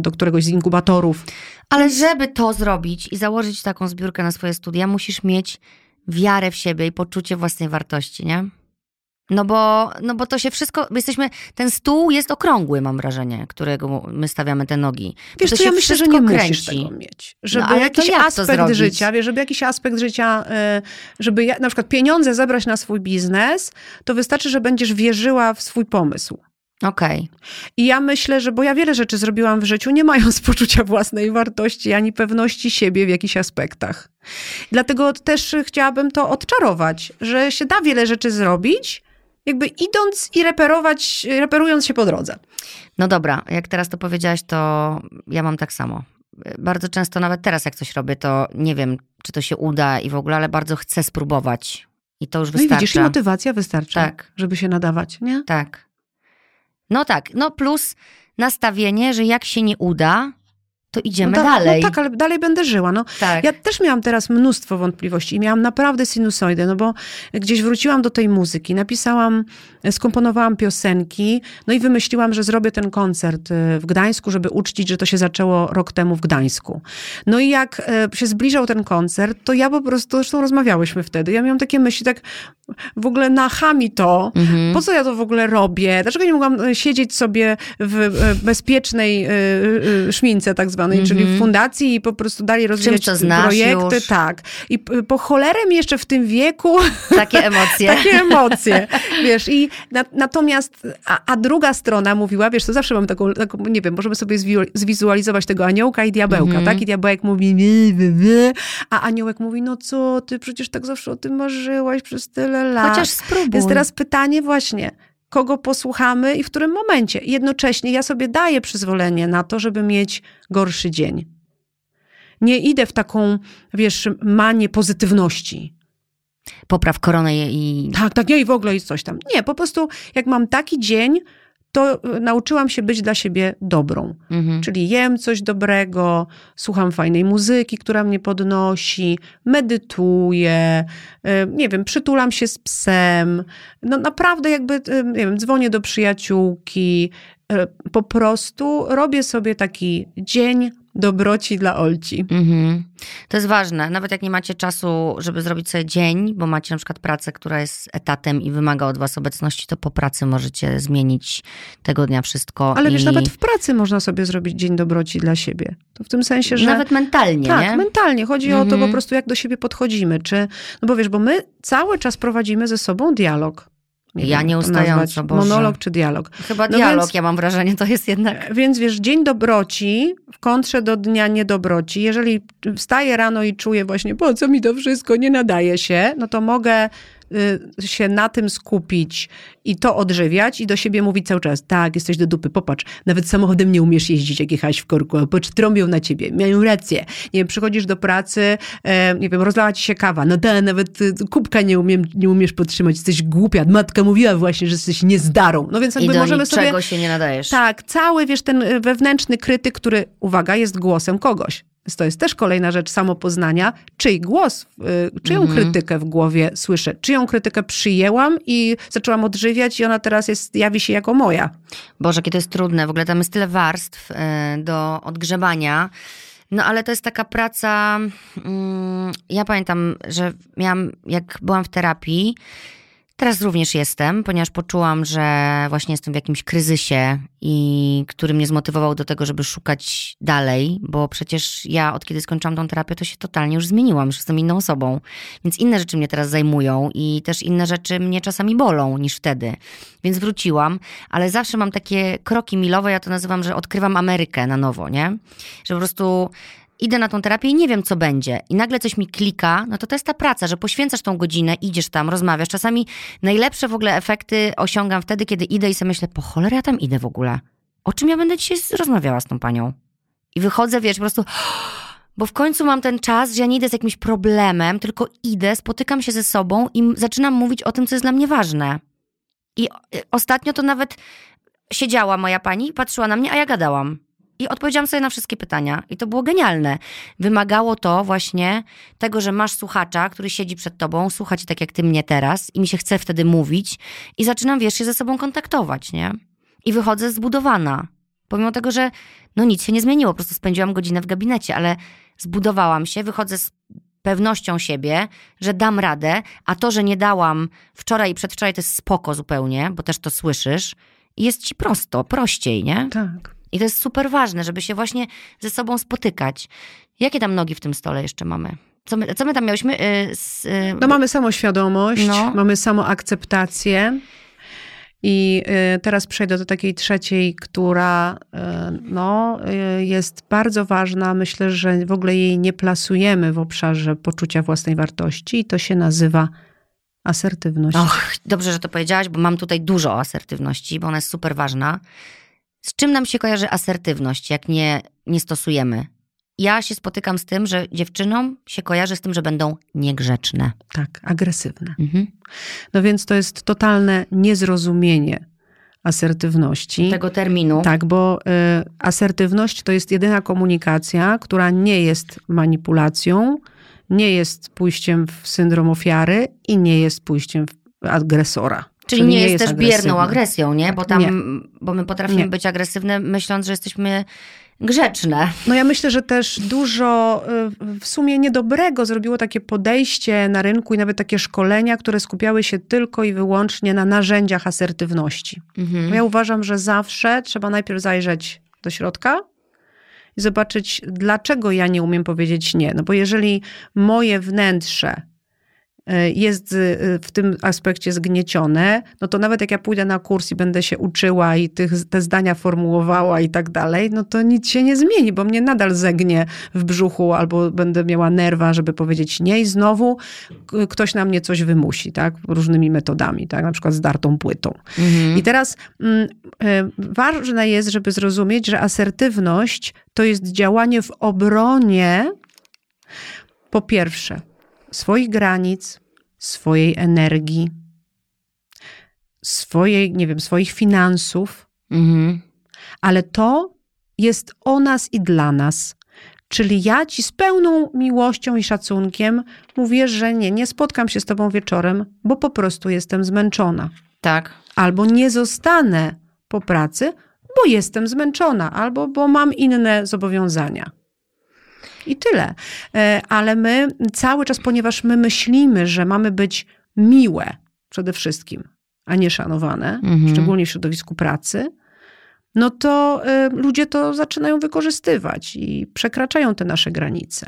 do któregoś z inkubatorów. Ale żeby to zrobić i założyć taką zbiórkę na swoje studia, musisz mieć wiarę w siebie i poczucie własnej wartości, nie? No bo, no bo to się wszystko, jesteśmy, ten stół jest okrągły, mam wrażenie, którego my stawiamy te nogi. Wiesz to co, ja myślę, że nie kręci. musisz tego mieć. No, żeby no, jakiś jak aspekt życia, wiesz, żeby jakiś aspekt życia, y, żeby na przykład pieniądze zebrać na swój biznes, to wystarczy, że będziesz wierzyła w swój pomysł. Okej. Okay. I ja myślę, że, bo ja wiele rzeczy zrobiłam w życiu, nie mając poczucia własnej wartości ani pewności siebie w jakichś aspektach. Dlatego też chciałabym to odczarować, że się da wiele rzeczy zrobić, jakby idąc i reperować, reperując się po drodze. No dobra, jak teraz to powiedziałaś, to ja mam tak samo. Bardzo często, nawet teraz, jak coś robię, to nie wiem, czy to się uda i w ogóle, ale bardzo chcę spróbować. I to już wystarcza. No i widzisz, i motywacja wystarczy, tak. żeby się nadawać, nie? Tak. No tak, no plus nastawienie, że jak się nie uda, to idziemy no da, dalej. No tak, ale dalej będę żyła. No, tak. Ja też miałam teraz mnóstwo wątpliwości i miałam naprawdę sinusoidę, no bo gdzieś wróciłam do tej muzyki, napisałam, skomponowałam piosenki, no i wymyśliłam, że zrobię ten koncert y, w Gdańsku, żeby uczcić, że to się zaczęło rok temu w Gdańsku. No i jak y, się zbliżał ten koncert, to ja po prostu, zresztą rozmawiałyśmy wtedy, ja miałam takie myśli, tak w ogóle nacha mi to, mhm. po co ja to w ogóle robię, dlaczego nie mogłam y, siedzieć sobie w bezpiecznej szmince tak zwanej, zwanej, czyli w mhm. fundacji i po prostu dali rozwijać projekty. Już. Tak. I po cholerę jeszcze w tym wieku... Takie emocje. takie emocje. Wiesz, i na, natomiast, a, a, druga strona mówiła, wiesz, to zawsze mam taką, taką nie wiem, możemy sobie zwizualizować tego aniołka i diabełka, mhm. tak? I diabełek mówi, nie, nie, nie, a aniołek mówi, no co ty, przecież tak zawsze o tym marzyłaś przez tyle lat. Chociaż spróbuj. Więc teraz pytanie właśnie, kogo posłuchamy i w którym momencie. jednocześnie ja sobie daję przyzwolenie na to, żeby mieć gorszy dzień. Nie idę w taką, wiesz, manię pozytywności. Popraw koronę i... Tak, tak, nie i w ogóle jest coś tam. Nie, po prostu jak mam taki dzień, to y, nauczyłam się być dla siebie dobrą. Mhm. Czyli jem coś dobrego, słucham fajnej muzyki, która mnie podnosi, medytuję, y, nie wiem, przytulam się z psem. No naprawdę jakby, y, nie wiem, dzwonię do przyjaciółki. Po prostu robię sobie taki dzień dobroci dla Olci. Mhm. To jest ważne. Nawet jak nie macie czasu, żeby zrobić sobie dzień, bo macie na przykład pracę, która jest etatem i wymaga od was obecności, to po pracy możecie zmienić tego dnia wszystko. Ale i... wiesz, nawet w pracy można sobie zrobić dzień dobroci dla siebie. To w tym sensie, że... Nawet mentalnie, Tak, nie? mentalnie. Chodzi o to Mhm. po prostu, jak do siebie podchodzimy. Czy, no bo wiesz, bo my cały czas prowadzimy ze sobą dialog. Ja wiem, nieustająco. Boże. Monolog czy dialog. Chyba No dialog, więc- ja mam wrażenie, to jest jednak... Więc wiesz, dzień dobroci w kontrze do dnia niedobroci. Jeżeli wstaję rano i czuję właśnie, po co mi to wszystko, nie nadaje się, no to mogę y, się na tym skupić i to odżywiać i do siebie mówić cały czas, tak, jesteś do dupy, popatrz, nawet samochodem nie umiesz jeździć, jak jechałeś w korku, a patrz, trąbią na ciebie, mają rację. Nie wiem, przychodzisz do pracy, e, nie wiem, rozlała ci się kawa, no da, nawet y, kubka nie, umiem, nie umiesz podtrzymać, jesteś głupia, matka mówiła właśnie, że jesteś niezdarą. No więc I jakby do możemy sobie... się nie nadajesz. Tak, cały, wiesz, ten y, wewnętrzny krytyk, który, uwaga, jest głosem kogoś. Więc To jest też kolejna rzecz samopoznania. Czyj głos, y, czyją Mhm. krytykę w głowie słyszę? Czyją krytykę przyjęłam i zaczęłam odżywiać i ona teraz jest, jawi się jako moja. Boże, jakie to jest trudne. W ogóle tam jest tyle warstw e, do odgrzebania. No ale to jest taka praca. mm, Ja pamiętam, że miałam, jak byłam w terapii, teraz również jestem, ponieważ poczułam, że właśnie jestem w jakimś kryzysie i który mnie zmotywował do tego, żeby szukać dalej, bo przecież ja od kiedy skończyłam tą terapię, to się totalnie już zmieniłam, już jestem inną osobą. Więc inne rzeczy mnie teraz zajmują i też inne rzeczy mnie czasami bolą niż wtedy. Więc wróciłam, ale zawsze mam takie kroki milowe, ja to nazywam, że odkrywam Amerykę na nowo, nie? Że po prostu idę na tą terapię i nie wiem, co będzie. I nagle coś mi klika, no to to jest ta praca, że poświęcasz tą godzinę, idziesz tam, rozmawiasz. Czasami najlepsze w ogóle efekty osiągam wtedy, kiedy idę i sobie myślę, po cholerę ja tam idę w ogóle. O czym ja będę dzisiaj rozmawiała z tą panią? I wychodzę, wiesz, po prostu... Bo w końcu mam ten czas, że ja nie idę z jakimś problemem, tylko idę, spotykam się ze sobą i zaczynam mówić o tym, co jest dla mnie ważne. I y, ostatnio to nawet siedziała moja pani, patrzyła na mnie, a ja gadałam. I odpowiedziałam sobie na wszystkie pytania. I to było genialne. Wymagało to właśnie tego, że masz słuchacza, który siedzi przed tobą, słucha cię tak jak ty mnie teraz i mi się chce wtedy mówić i zaczynam, wiesz, się ze sobą kontaktować, nie? I wychodzę zbudowana. Pomimo tego, że no nic się nie zmieniło, po prostu spędziłam godzinę w gabinecie, ale zbudowałam się, wychodzę z pewnością siebie, że dam radę, a to, że nie dałam wczoraj i przedwczoraj, to jest spoko zupełnie, bo też to słyszysz. I jest ci prosto, prościej, nie? Tak. I to jest super ważne, żeby się właśnie ze sobą spotykać. Jakie tam nogi w tym stole jeszcze mamy? Co my, co my tam miałyśmy? Yy, z, yy, No mamy samoświadomość, No. mamy samoakceptację. I y, teraz przejdę do takiej trzeciej, która y, no, y, jest bardzo ważna. Myślę, że w ogóle jej nie plasujemy w obszarze poczucia własnej wartości i to się nazywa asertywność. Och, dobrze, że to powiedziałaś, bo mam tutaj dużo o asertywności, bo ona jest super ważna. Z czym nam się kojarzy asertywność, jak nie, nie stosujemy? Ja się spotykam z tym, że dziewczynom się kojarzy z tym, że będą niegrzeczne. Tak, agresywne. Mhm. No więc to jest totalne niezrozumienie asertywności. Tego terminu. Tak, bo y, asertywność to jest jedyna komunikacja, która nie jest manipulacją, nie jest pójściem w syndrom ofiary i nie jest pójściem w agresora. Czyli, nie, jest, też bierną agresywna. agresją, nie? Bo tam, Nie. bo my potrafimy Nie. być agresywne, myśląc, że jesteśmy grzeczne. No ja myślę, że też dużo y, w sumie niedobrego zrobiło takie podejście na rynku i nawet takie szkolenia, które skupiały się tylko i wyłącznie na narzędziach asertywności. Mhm. Ja uważam, że zawsze trzeba najpierw zajrzeć do środka i zobaczyć, dlaczego ja nie umiem powiedzieć nie. No bo jeżeli moje wnętrze jest y, w tym aspekcie zgniecione, no to nawet jak ja pójdę na kurs i będę się uczyła i tych, te zdania formułowała i tak dalej, no to nic się nie zmieni, bo mnie nadal zegnie w brzuchu albo będę miała nerwa, żeby powiedzieć nie i znowu ktoś na mnie coś wymusi, tak? Różnymi metodami, tak? Na przykład zdartą płytą. Mhm. I teraz mm, e, ważne jest, żeby zrozumieć, że asertywność to jest działanie w obronie po pierwsze swoich granic, swojej energii, swojej, nie wiem, swoich finansów, Mhm. ale to jest o nas i dla nas. Czyli ja ci z pełną miłością i szacunkiem mówię, że nie, nie spotkam się z tobą wieczorem, bo po prostu jestem zmęczona. Tak. Albo nie zostanę po pracy, bo jestem zmęczona, albo bo mam inne zobowiązania. I tyle. E, Ale my cały czas, ponieważ my myślimy, że mamy być miłe przede wszystkim, a nie szanowane, Mhm. szczególnie w środowisku pracy, no to y, ludzie to zaczynają wykorzystywać i przekraczają te nasze granice.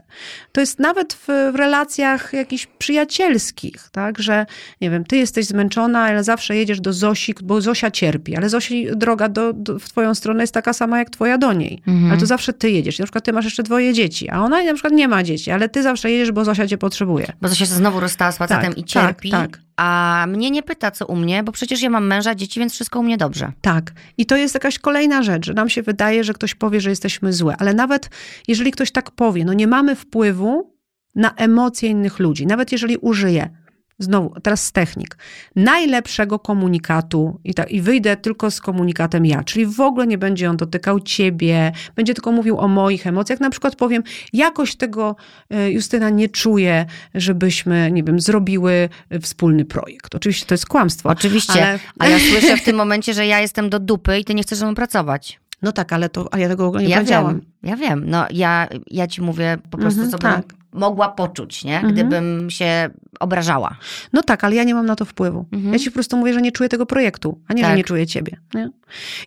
To jest nawet w, relacjach jakichś przyjacielskich, tak, że nie wiem, ty jesteś zmęczona, ale zawsze jedziesz do Zosi, bo Zosia cierpi, ale Zosi droga do, do, w twoją stronę jest taka sama jak twoja do niej. Mhm. Ale to zawsze ty jedziesz. Na przykład ty masz jeszcze dwoje dzieci, a ona na przykład nie ma dzieci, ale ty zawsze jedziesz, bo Zosia cię potrzebuje. Bo to się znowu rozstała z facetem Tak, i cierpi. tak, tak. A mnie nie pyta, co u mnie, bo przecież ja mam męża, dzieci, więc wszystko u mnie dobrze. Tak. I to jest jakaś kolejna rzecz, że nam się wydaje, że ktoś powie, że jesteśmy złe, ale nawet jeżeli ktoś tak powie, no nie mamy wpływu na emocje innych ludzi, nawet jeżeli użyję, znowu, teraz z technik, najlepszego komunikatu i, tak, i wyjdę tylko z komunikatem ja, czyli w ogóle nie będzie on dotykał ciebie, będzie tylko mówił o moich emocjach. Na przykład powiem, jakoś tego e, Justyna nie czuje, żebyśmy, nie wiem, zrobiły wspólny projekt. Oczywiście to jest kłamstwo. Oczywiście, ale- a ja słyszę w tym momencie, że ja jestem do dupy i ty nie chcesz ze mną pracować. No tak, ale to, a ja tego w ogóle nie ja powiedziałam. wiem, ja wiem. No ja, ja ci mówię po prostu, Mhm, co tak. Mogła poczuć, nie? Mhm. Gdybym się obrażała. No tak, ale ja nie mam na to wpływu. Mhm. Ja ci po prostu mówię, że nie czuję tego projektu, a nie, Tak. że nie czuję ciebie. Nie?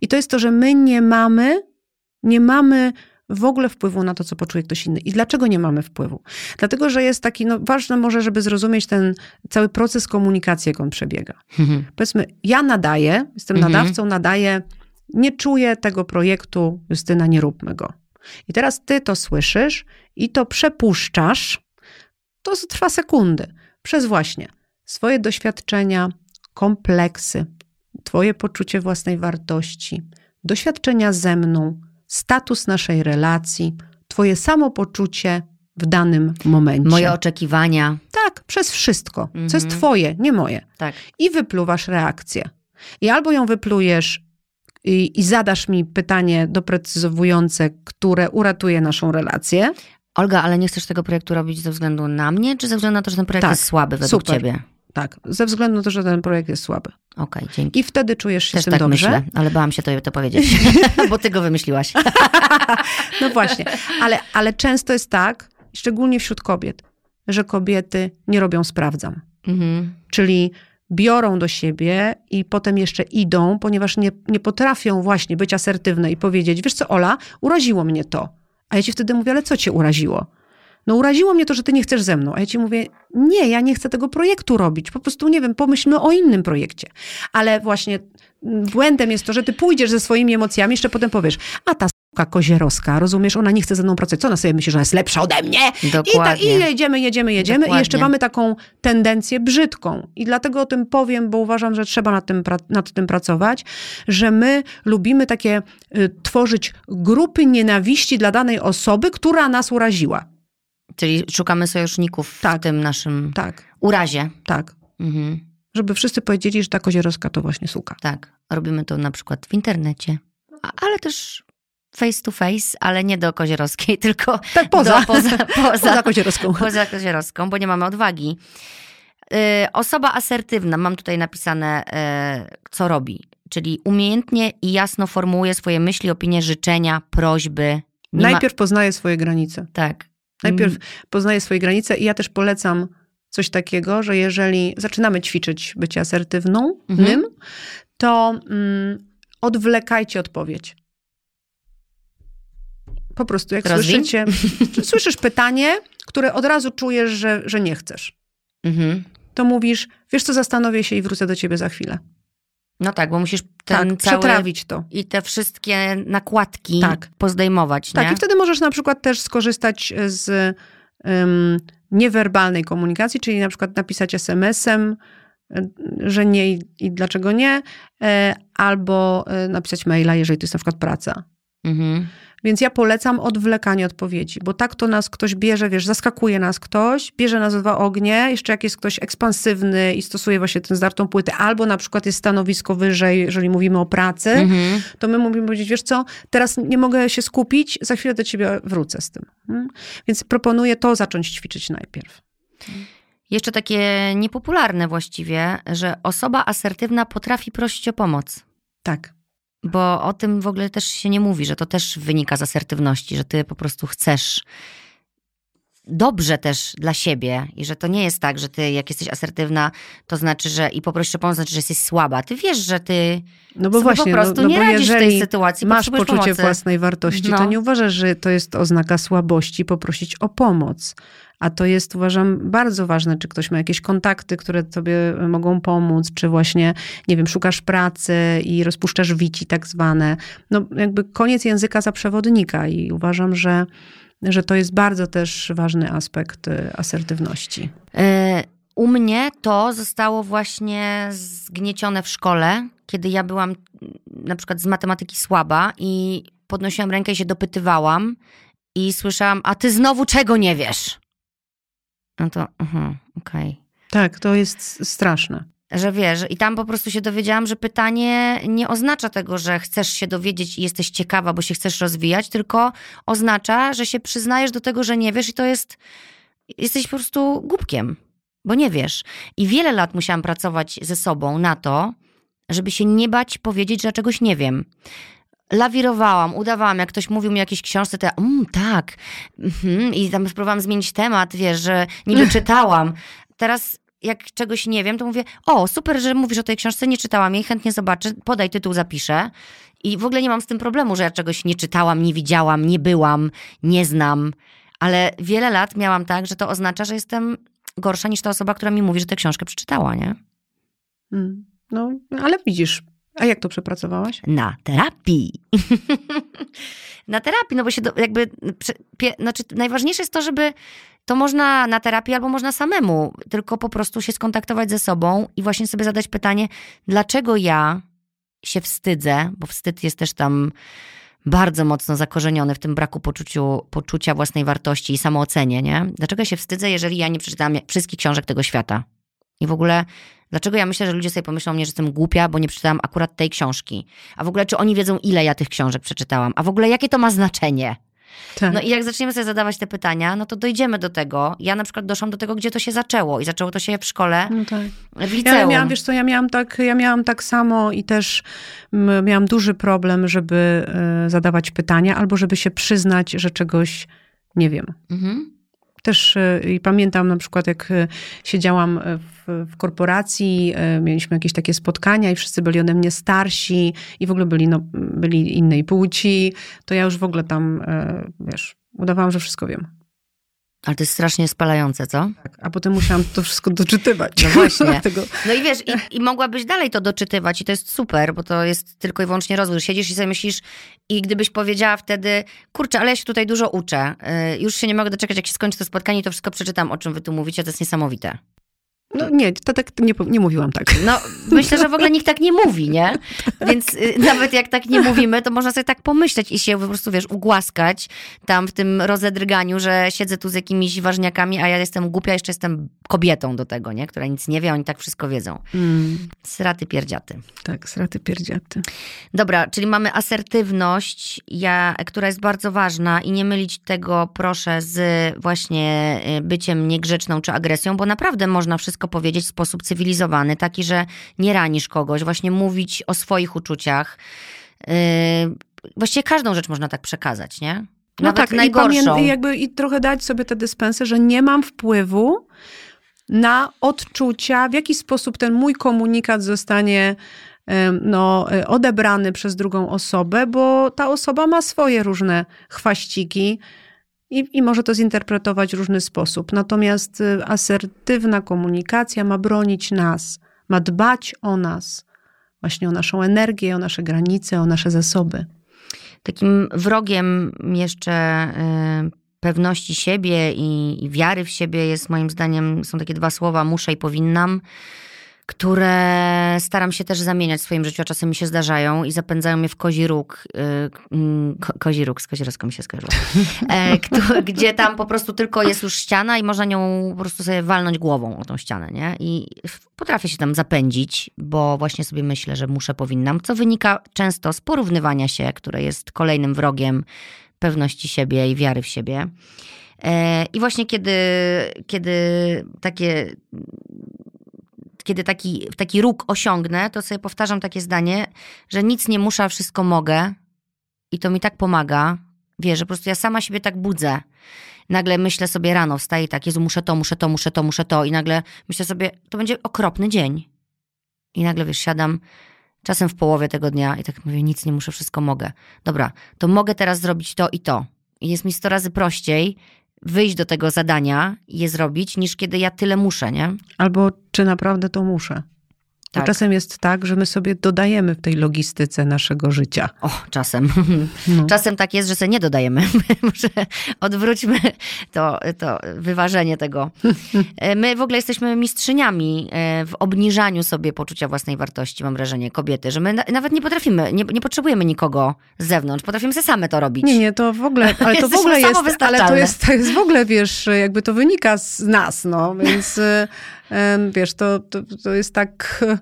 I to jest to, że my nie mamy, nie mamy w ogóle wpływu na to, co poczuje ktoś inny. I dlaczego nie mamy wpływu? Dlatego, że jest taki, no ważne może, żeby zrozumieć ten cały proces komunikacji, jak on przebiega. Powiedzmy, ja nadaję, jestem Mhm. nadawcą, nadaję, nie czuję tego projektu, Justyna, nie róbmy go. I teraz ty to słyszysz i to przepuszczasz, to trwa sekundy. Przez właśnie swoje doświadczenia, kompleksy, twoje poczucie własnej wartości, doświadczenia ze mną, status naszej relacji, twoje samopoczucie w danym momencie. Moje oczekiwania. Tak, przez wszystko, co jest Mhm. twoje, nie moje Tak. i wypluwasz reakcję. I albo ją wyplujesz i, i zadasz mi pytanie doprecyzowujące, które uratuje naszą relację. Olga, ale nie chcesz tego projektu robić ze względu na mnie, czy ze względu na to, że ten projekt Tak, jest słaby według super. ciebie? Tak, ze względu na to, że ten projekt jest słaby. Okej, dzięki. I wtedy czujesz się Też z tym tak dobrze. myślę, ale bałam się to, to powiedzieć, bo ty go wymyśliłaś. No właśnie, ale, ale często jest tak, szczególnie wśród kobiet, że kobiety nie robią sprawdzam. Mhm. Czyli biorą do siebie i potem jeszcze idą, ponieważ nie, nie potrafią właśnie być asertywne i powiedzieć, wiesz co, Ola, uraziło mnie to. A ja ci wtedy mówię, ale co cię uraziło? No uraziło mnie to, że ty nie chcesz ze mną. A ja ci mówię, nie, ja nie chcę tego projektu robić. Po prostu, nie wiem, pomyślmy o innym projekcie. Ale właśnie mm, błędem jest to, że ty pójdziesz ze swoimi emocjami, jeszcze potem powiesz, a ta s**ka kozierowska, rozumiesz, ona nie chce ze mną pracować. Co ona sobie myśli, że ona jest lepsza ode mnie? I, tak, Dokładnie. I jedziemy, jedziemy, jedziemy i jeszcze Dokładnie. mamy taką tendencję brzydką. I dlatego o tym powiem, bo uważam, że trzeba nad tym, nad tym pracować, że my lubimy takie y, tworzyć grupy nienawiści dla danej osoby, która nas uraziła. Czyli szukamy sojuszników w Tak. tym naszym Tak, urazie. tak. Mhm. Żeby wszyscy powiedzieli, że ta kozierowska to właśnie suka. Tak. Robimy to na przykład w internecie, ale też face to face, ale nie do Kozierowskiej, tylko Tak, poza. Do, poza, poza, Poza kozierowską. poza Kozierowską, bo nie mamy odwagi. Y, osoba asertywna, mam tutaj napisane, y, co robi. Czyli umiejętnie i jasno formułuje swoje myśli, opinie, życzenia, prośby. Nie Najpierw poznaje swoje granice. Ma, tak. Najpierw Mm, poznaje swoje granice i ja też polecam coś takiego, że jeżeli zaczynamy ćwiczyć bycie asertywną, Mhm. to mm, odwlekajcie odpowiedź. Po prostu, jak słyszycie, słyszysz pytanie, które od razu czujesz, że, że nie chcesz, Mhm. to mówisz, wiesz co, zastanowię się i wrócę do ciebie za chwilę. No tak, bo musisz ten tak, cały... przetrawić to. I te wszystkie nakładki Tak. pozdejmować, Tak, nie? i wtedy możesz na przykład też skorzystać z um, niewerbalnej komunikacji, czyli na przykład napisać SMS-em, y, że nie i, i dlaczego nie, e, albo e, napisać maila, jeżeli to jest na przykład praca. Mhm. Więc ja polecam odwlekanie odpowiedzi, bo tak to nas ktoś bierze, wiesz, zaskakuje nas ktoś, bierze nas dwa ognie, jeszcze jak jest ktoś ekspansywny i stosuje właśnie tę zdartą płytę, albo na przykład jest stanowisko wyżej, jeżeli mówimy o pracy, mhm. to my mówimy powiedzieć, wiesz co, teraz nie mogę się skupić, za chwilę do ciebie wrócę z tym. Hmm? Więc proponuję to zacząć ćwiczyć najpierw. Jeszcze takie niepopularne właściwie, że osoba asertywna potrafi prosić o pomoc. Tak. Bo o tym w ogóle też się nie mówi, że to też wynika z asertywności, że ty po prostu chcesz dobrze też dla siebie i że to nie jest tak, że ty jak jesteś asertywna, to znaczy, że i poprosisz o pomoc, znaczy, że jesteś słaba. Ty wiesz, że ty no bo właśnie, po prostu no, no nie radzisz w tej sytuacji. Masz poczucie pomocy. własnej wartości, no. to nie uważasz, że to jest oznaka słabości poprosić o pomoc. A to jest, uważam, bardzo ważne, czy ktoś ma jakieś kontakty, które tobie mogą pomóc, czy właśnie, nie wiem, szukasz pracy i rozpuszczasz wici tak zwane. No jakby koniec języka za przewodnika i uważam, że, że to jest bardzo też ważny aspekt y, asertywności. E, u mnie to zostało właśnie zgniecione w szkole, kiedy ja byłam na przykład z matematyki słaba i podnosiłam rękę i się dopytywałam i słyszałam, a ty znowu czego nie wiesz? No to, uh, okej. Okay. Tak, to jest straszne. Że wiesz, i tam po prostu się dowiedziałam, że pytanie nie oznacza tego, że chcesz się dowiedzieć i jesteś ciekawa, bo się chcesz rozwijać, tylko oznacza, że się przyznajesz do tego, że nie wiesz i to jest, jesteś po prostu głupkiem, bo nie wiesz. I wiele lat musiałam pracować ze sobą na to, żeby się nie bać powiedzieć, że czegoś nie wiem lawirowałam, udawałam, jak ktoś mówił mi o jakiejś książce, to ja, mm, tak, mhm. i tam spróbowałam zmienić temat, wiesz, że niby czytałam. Teraz jak czegoś nie wiem, to mówię, o, super, że mówisz o tej książce, nie czytałam jej, chętnie zobaczę, podaj tytuł, zapiszę. I w ogóle nie mam z tym problemu, że ja czegoś nie czytałam, nie widziałam, nie byłam, nie znam. Ale wiele lat miałam tak, że to oznacza, że jestem gorsza niż ta osoba, która mi mówi, że tę książkę przeczytała, nie? Mm. No, ale widzisz, a jak to przepracowałaś? Na terapii. na terapii, no bo się do, jakby, pie, znaczy najważniejsze jest to, żeby to można na terapii albo można samemu, tylko po prostu się skontaktować ze sobą i właśnie sobie zadać pytanie, dlaczego ja się wstydzę, bo wstyd jest też tam bardzo mocno zakorzeniony w tym braku poczuciu, poczucia własnej wartości i samoocenie, nie? Dlaczego się wstydzę, jeżeli ja nie przeczytałam wszystkich książek tego świata? I w ogóle Dlaczego ja myślę, że ludzie sobie pomyślą mnie, że jestem głupia, bo nie przeczytałam akurat tej książki? A w ogóle, czy oni wiedzą, ile ja tych książek przeczytałam? A w ogóle, jakie to ma znaczenie? Tak. No i jak zaczniemy sobie zadawać te pytania, no to dojdziemy do tego. Ja na przykład doszłam do tego, gdzie to się zaczęło i zaczęło to się w szkole, no tak. w liceum. Ja miałam, wiesz co, ja miałam tak, ja miałam tak samo i też miałam duży problem, żeby e, zadawać pytania albo żeby się przyznać, że czegoś nie wiem. Mhm. Też e, i pamiętam na przykład, jak e, siedziałam w, w, korporacji, e, mieliśmy jakieś takie spotkania i wszyscy byli ode mnie starsi i w ogóle byli, no, byli innej płci, to ja już w ogóle tam, wiesz, udawałam, że wszystko wiem. Ale to jest strasznie spalające, co? Tak, a potem musiałam to wszystko doczytywać. No właśnie. No i wiesz, i, i mogłabyś dalej to doczytywać i to jest super, bo to jest tylko i wyłącznie rozwój. Siedzisz i sobie myślisz i gdybyś powiedziała wtedy, kurczę, ale ja się tutaj dużo uczę, yy, już się nie mogę doczekać, jak się skończy to spotkanie, to wszystko przeczytam, o czym wy tu mówicie, to jest niesamowite. No nie, to tak nie, nie mówiłam tak. No myślę, że w ogóle nikt tak nie mówi, nie? Więc y, nawet jak tak nie mówimy, to można sobie tak pomyśleć i się po prostu, wiesz, ugłaskać tam w tym rozedrganiu, że siedzę tu z jakimiś ważniakami, a ja jestem głupia, jeszcze jestem kobietą do tego, nie? Która nic nie wie, oni tak wszystko wiedzą. Mm. Sraty pierdziaty. Tak, sraty pierdziaty. Dobra, czyli mamy asertywność, ja, która jest bardzo ważna i nie mylić tego, proszę, z właśnie y, byciem niegrzeczną czy agresją, bo naprawdę można wszystko wszystko powiedzieć w sposób cywilizowany, taki, że nie ranisz kogoś, właśnie mówić o swoich uczuciach. Yy, właściwie każdą rzecz można tak przekazać, nie? No Nawet no tak, najgorszą. I, jakby, I trochę dać sobie tę dyspensę, że nie mam wpływu na odczucia, w jaki sposób ten mój komunikat zostanie no, odebrany przez drugą osobę, bo ta osoba ma swoje różne chwaściki, i, i może to zinterpretować w różny sposób. Natomiast y, asertywna komunikacja ma bronić nas, ma dbać o nas, właśnie o naszą energię, o nasze granice, o nasze zasoby. Takim wrogiem jeszcze y, pewności siebie i, i wiary w siebie jest moim zdaniem, są takie dwa słowa, muszę i powinnam które staram się też zamieniać w swoim życiu, a czasem mi się zdarzają i zapędzają mnie w kozi róg. y, mm, Ko, kozi róg, z kozierowską mi się skojarzyło. E, gdzie tam po prostu tylko jest już ściana i można nią po prostu sobie walnąć głową o tą ścianę, nie? I potrafię się tam zapędzić, bo właśnie sobie myślę, że muszę, powinnam, co wynika często z porównywania się, które jest kolejnym wrogiem pewności siebie i wiary w siebie. E, I właśnie kiedy, kiedy takie kiedy taki, taki róg osiągnę, to sobie powtarzam takie zdanie, że nic nie muszę, wszystko mogę. I to mi tak pomaga. Wiesz, że po prostu ja sama siebie tak budzę. Nagle myślę sobie rano, wstaję tak, Jezu, muszę to, muszę to, muszę to, muszę to. I nagle myślę sobie, to będzie okropny dzień. I nagle, wiesz, siadam czasem w połowie tego dnia i tak mówię, nic nie muszę, wszystko mogę. Dobra, to mogę teraz zrobić to i to. I jest mi sto razy prościej wyjść do tego zadania i je zrobić, niż kiedy ja tyle muszę, nie? Albo czy naprawdę to muszę? Tak. czasem jest tak, że my sobie dodajemy w tej logistyce naszego życia. O, czasem. No. Czasem tak jest, że sobie nie dodajemy. Może odwróćmy to, to wyważenie tego. E, My w ogóle jesteśmy mistrzyniami e, w obniżaniu sobie poczucia własnej wartości, mam wrażenie, kobiety, że my na, nawet nie potrafimy, nie, nie potrzebujemy nikogo z zewnątrz, potrafimy sobie same to robić. Nie, nie, to w ogóle, ale to w ogóle jest, ale to jest, to jest w ogóle, wiesz, jakby to wynika z nas, no, więc y, em, wiesz, to, to, to jest tak, e,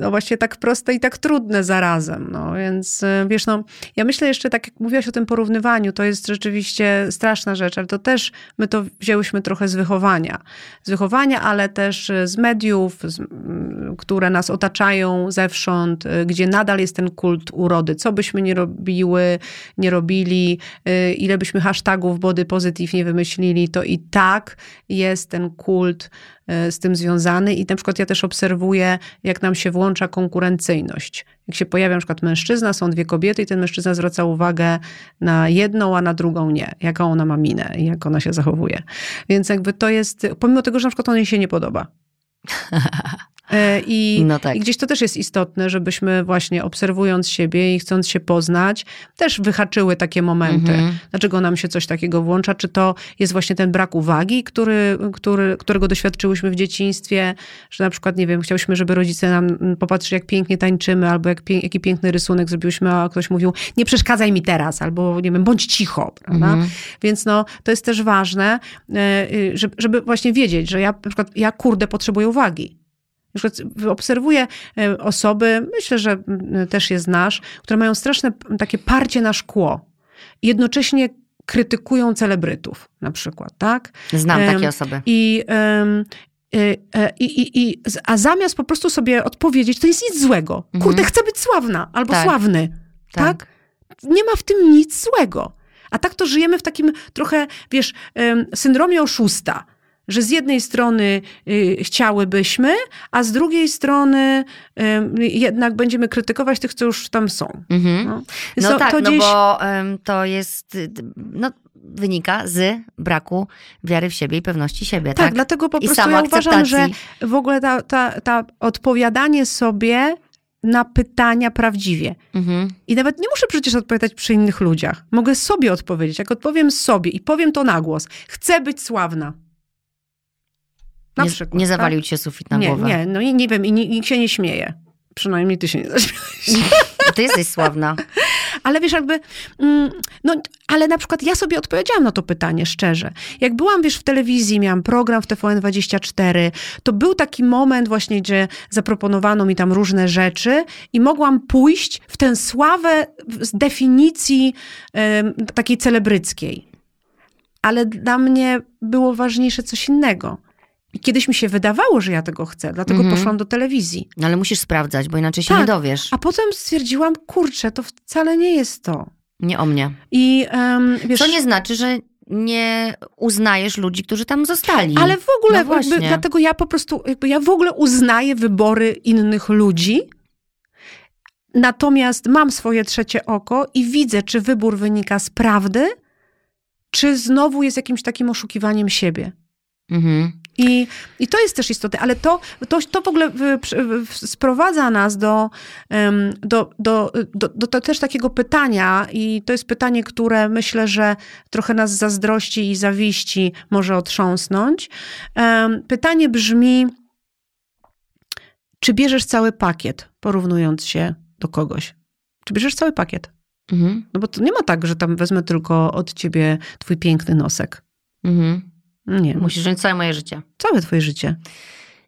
no właśnie tak proste i tak trudne zarazem, no, więc e, wiesz, no, ja myślę jeszcze, tak jak mówiłaś o tym porównywaniu, to jest rzeczywiście straszna rzecz, ale to też my to wzięłyśmy trochę z wychowania, z wychowania, ale też e, z mediów, z, które nas otaczają zewsząd, e, gdzie nadal jest ten kult urody, co byśmy nie robiły, nie robili, ile byśmy hashtagów body positive nie wymyślili, to i tak jest ten kult z tym związany i na przykład ja też obserwuję, jak nam się włącza konkurencyjność. Jak się pojawia na przykład mężczyzna, są dwie kobiety i ten mężczyzna zwraca uwagę na jedną, a na drugą nie. Jaką ona ma minę i jak ona się zachowuje. Więc jakby to jest, pomimo tego, że na przykład on jej się nie podoba. E, I, No tak. I gdzieś to też jest istotne, żebyśmy właśnie obserwując siebie i chcąc się poznać, też wyhaczyły takie momenty. Mhm. Dlaczego nam się coś takiego włącza? Czy to jest właśnie ten brak uwagi, który, który, którego doświadczyłyśmy w dzieciństwie, że na przykład, nie wiem, chciałyśmy, żeby rodzice nam popatrzyli, jak pięknie tańczymy, albo jak, pie- jaki piękny rysunek zrobiłyśmy, a ktoś mówił, nie przeszkadzaj mi teraz, albo nie wiem, bądź cicho, prawda? Mhm. Więc no, to jest też ważne, e, żeby właśnie wiedzieć, że ja na przykład, ja kurde potrzebuję uwagi. Na przykład obserwuję e, osoby, myślę, że też je znasz, które mają straszne takie parcie na szkło. I jednocześnie krytykują celebrytów na przykład, tak? Znam Em, takie osoby. I, e, i, i, i, a zamiast po prostu sobie odpowiedzieć, to jest nic złego. Kurde, chcę być sławna albo Tak. sławny. Tak. Tak. Nie ma w tym nic złego. A tak to żyjemy w takim trochę, wiesz, syndromie oszusta. Że z jednej strony y, chciałybyśmy, a z drugiej strony em, jednak będziemy krytykować tych, co już tam są. Mhm. No, No to, tak, to no gdzieś... bo em, to jest, y, no, wynika z braku wiary w siebie i pewności siebie, Tak, tak? dlatego po I prostu ja uważam, że w ogóle ta, ta, ta odpowiadanie sobie na pytania prawdziwie. Mhm. I nawet nie muszę przecież odpowiadać przy innych ludziach. Mogę sobie odpowiedzieć. Jak odpowiem sobie i powiem to na głos, chcę być sławna. Na nie, przykład. nie tak? zawalił ci się sufit na nie, głowę. Nie, no i nie wiem, i ni- nikt się nie śmieje. Przynajmniej ty się nie zaśmiałeś. Ty jesteś sławna. Ale wiesz, jakby, mm, no, ale na przykład ja sobie odpowiedziałam na to pytanie szczerze. Jak byłam, wiesz, w telewizji, miałam program w TVN24, to był taki moment właśnie, gdzie zaproponowano mi tam różne rzeczy i mogłam pójść w tę sławę z definicji takiej celebryckiej. Ale dla mnie było ważniejsze coś innego. I kiedyś mi się wydawało, że ja tego chcę, dlatego Mhm. poszłam do telewizji. No ale musisz sprawdzać, bo inaczej się Tak. nie dowiesz. A potem stwierdziłam, kurczę, to wcale nie jest to. Nie o mnie. I um, wiesz, Co nie znaczy, że nie uznajesz ludzi, którzy tam zostali. ale w ogóle, No jakby, dlatego ja po prostu, jakby ja w ogóle uznaję wybory innych ludzi, natomiast mam swoje trzecie oko i widzę, czy wybór wynika z prawdy, czy znowu jest jakimś takim oszukiwaniem siebie. Mhm. I, I to jest też istotne, ale to, to, to w ogóle sprowadza nas do, do, do, do, do, też takiego pytania, i to jest pytanie, które myślę, że trochę nas zazdrości i zawiści może otrząsnąć. Pytanie brzmi: czy bierzesz cały pakiet, porównując się do kogoś? Czy bierzesz cały pakiet? Mhm. No bo to nie ma tak, że tam wezmę tylko od ciebie twój piękny nosek. Mhm. Nie, Musisz wziąć całe moje życie. całe twoje życie.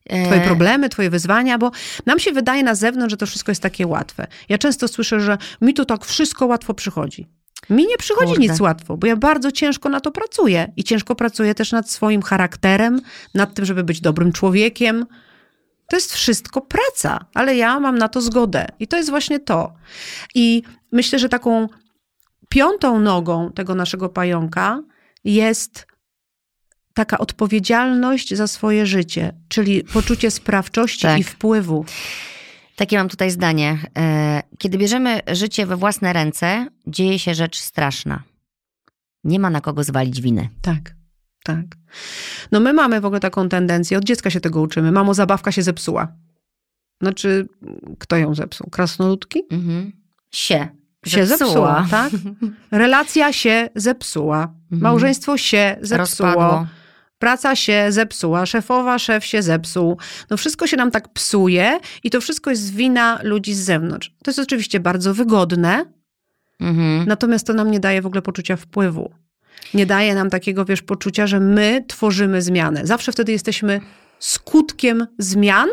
E, Twoje problemy, twoje wyzwania, bo nam się wydaje na zewnątrz, że to wszystko jest takie łatwe. Ja często słyszę, że mi to tak wszystko łatwo przychodzi. Mi nie przychodzi Kurde. nic łatwo, bo ja bardzo ciężko na to pracuję i ciężko pracuję też nad swoim charakterem, nad tym, żeby być dobrym człowiekiem. To jest wszystko praca, ale ja mam na to zgodę i to jest właśnie to. I myślę, że taką piątą nogą tego naszego pająka jest taka odpowiedzialność za swoje życie, czyli poczucie sprawczości Tak. i wpływu. Takie mam tutaj zdanie. E, Kiedy bierzemy życie we własne ręce, dzieje się rzecz straszna. Nie ma na kogo zwalić winy. Tak, tak. No my mamy w ogóle taką tendencję, od dziecka się tego uczymy. Mamo, zabawka się zepsuła. Znaczy, kto ją zepsuł? Krasnoludki? Mhm. Sie. Się zepsuła, tak? Relacja się zepsuła. Mhm. Małżeństwo się zepsuło. Rozpadło. Praca się zepsuła, szefowa, szef się zepsuł. No wszystko się nam tak psuje i to wszystko jest wina ludzi z zewnątrz. To jest oczywiście bardzo wygodne, Mhm. natomiast to nam nie daje w ogóle poczucia wpływu. Nie daje nam takiego, wiesz, poczucia, że my tworzymy zmianę. Zawsze wtedy jesteśmy skutkiem zmian,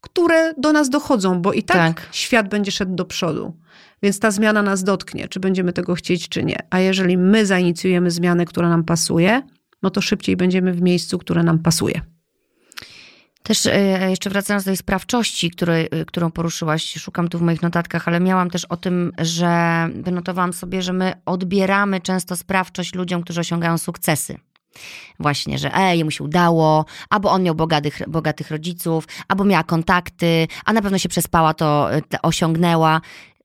które do nas dochodzą, bo i tak, Tak. świat będzie szedł do przodu. Więc ta zmiana nas dotknie, czy będziemy tego chcieć, czy nie. A jeżeli my zainicjujemy zmianę, która nam pasuje, no to szybciej będziemy w miejscu, które nam pasuje. Też e, jeszcze wracając do tej sprawczości, której, e, którą poruszyłaś, szukam tu w moich notatkach, ale miałam też o tym, że wynotowałam sobie, że my odbieramy często sprawczość ludziom, którzy osiągają sukcesy. Właśnie, że ej, mu się udało, albo on miał bogatych, bogatych rodziców, albo miała kontakty, a na pewno się przespała, to e, te osiągnęła.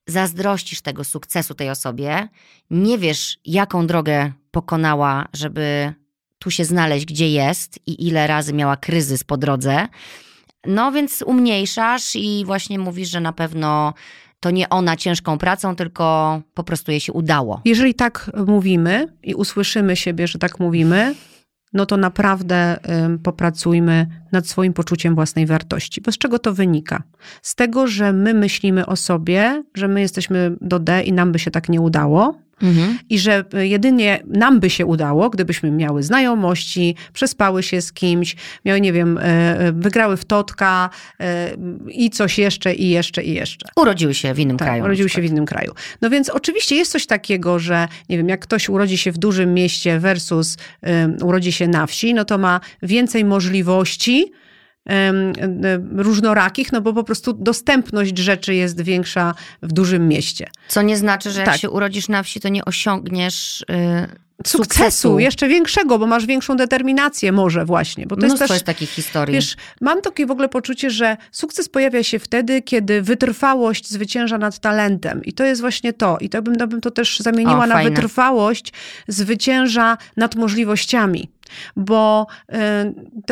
Zazdrościsz tego sukcesu tej osobie, nie wiesz, jaką drogę pokonała, żeby tu się znaleźć, gdzie jest i ile razy miała kryzys po drodze. No więc umniejszasz i właśnie mówisz, że na pewno to nie ona ciężką pracą, tylko po prostu jej się udało. Jeżeli tak mówimy i usłyszymy siebie, że tak mówimy, no to naprawdę popracujmy nad swoim poczuciem własnej wartości. Bo z czego to wynika? Z tego, że my myślimy o sobie, że my jesteśmy do D i nam by się tak nie udało. Mhm. I że jedynie nam by się udało, gdybyśmy miały znajomości, przespały się z kimś, miały, nie wiem, y, y, wygrały w totka y, i coś jeszcze, i jeszcze, i jeszcze. Urodziły się w innym Tak, kraju. na urodził się w innym kraju. No więc oczywiście jest coś takiego, że nie wiem, jak ktoś urodzi się w dużym mieście versus um, urodzi się na wsi, no to ma więcej możliwości różnorakich, no bo po prostu dostępność rzeczy jest większa w dużym mieście. Co nie znaczy, że jak Tak. się urodzisz na wsi, to nie osiągniesz y, Sukcesu, sukcesu. jeszcze większego, bo masz większą determinację może właśnie, bo to jest Mnóstwo też jest takich historii. Wiesz, mam takie w ogóle poczucie, że sukces pojawia się wtedy, kiedy wytrwałość zwycięża nad talentem. I to jest właśnie to. I to bym, to bym to też zamieniła O, na fajne. wytrwałość zwycięża nad możliwościami. Bo y,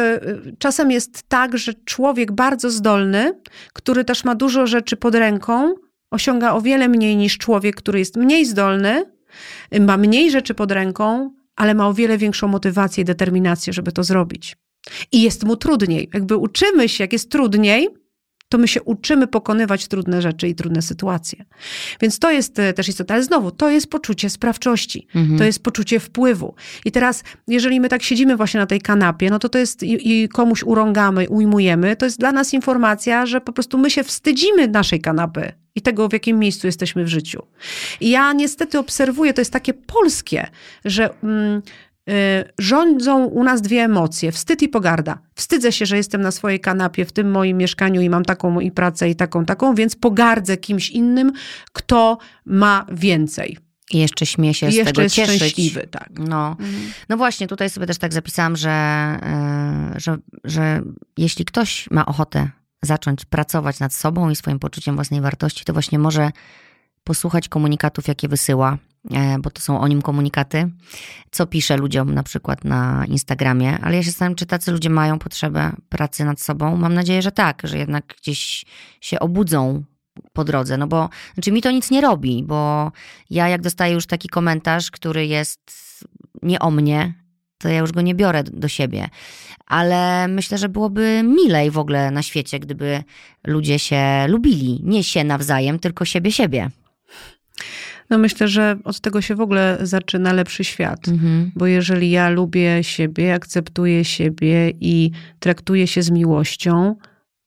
y, czasem jest tak, że człowiek bardzo zdolny, który też ma dużo rzeczy pod ręką, osiąga o wiele mniej niż człowiek, który jest mniej zdolny, ma mniej rzeczy pod ręką, ale ma o wiele większą motywację i determinację, żeby to zrobić. I jest mu trudniej. Jakby uczymy się, jak jest trudniej, to my się uczymy pokonywać trudne rzeczy i trudne sytuacje. Więc to jest e, też istotne. Ale znowu, to jest poczucie sprawczości. Mhm. To jest poczucie wpływu. I teraz, jeżeli my tak siedzimy właśnie na tej kanapie, no to to jest i, i komuś urągamy, ujmujemy, to jest dla nas informacja, że po prostu my się wstydzimy naszej kanapy i tego, w jakim miejscu jesteśmy w życiu. I ja niestety obserwuję, to jest takie polskie, że mm, rządzą u nas dwie emocje, wstyd i pogarda. Wstydzę się, że jestem na swojej kanapie w tym moim mieszkaniu i mam taką i pracę i taką, taką, więc pogardzę kimś innym, kto ma więcej. I jeszcze śmie się z jeszcze tego jest cieszyć. szczęśliwy, tak. No. no właśnie, tutaj sobie też tak zapisałam, że, e, że, że jeśli ktoś ma ochotę zacząć pracować nad sobą i swoim poczuciem własnej wartości, to właśnie może posłuchać komunikatów, jakie wysyła, bo to są o nim komunikaty, co pisze ludziom na przykład na Instagramie, ale ja się zastanawiam, czy tacy ludzie mają potrzebę pracy nad sobą. Mam nadzieję, że tak, że jednak gdzieś się obudzą po drodze, no bo znaczy mi to nic nie robi, bo ja jak dostaję już taki komentarz, który jest nie o mnie, to ja już go nie biorę do siebie. Ale myślę, że byłoby milej w ogóle na świecie, gdyby ludzie się lubili. Nie się nawzajem, tylko siebie siebie. No myślę, że od tego się w ogóle zaczyna lepszy świat. Mhm. Bo jeżeli ja lubię siebie, akceptuję siebie i traktuję się z miłością,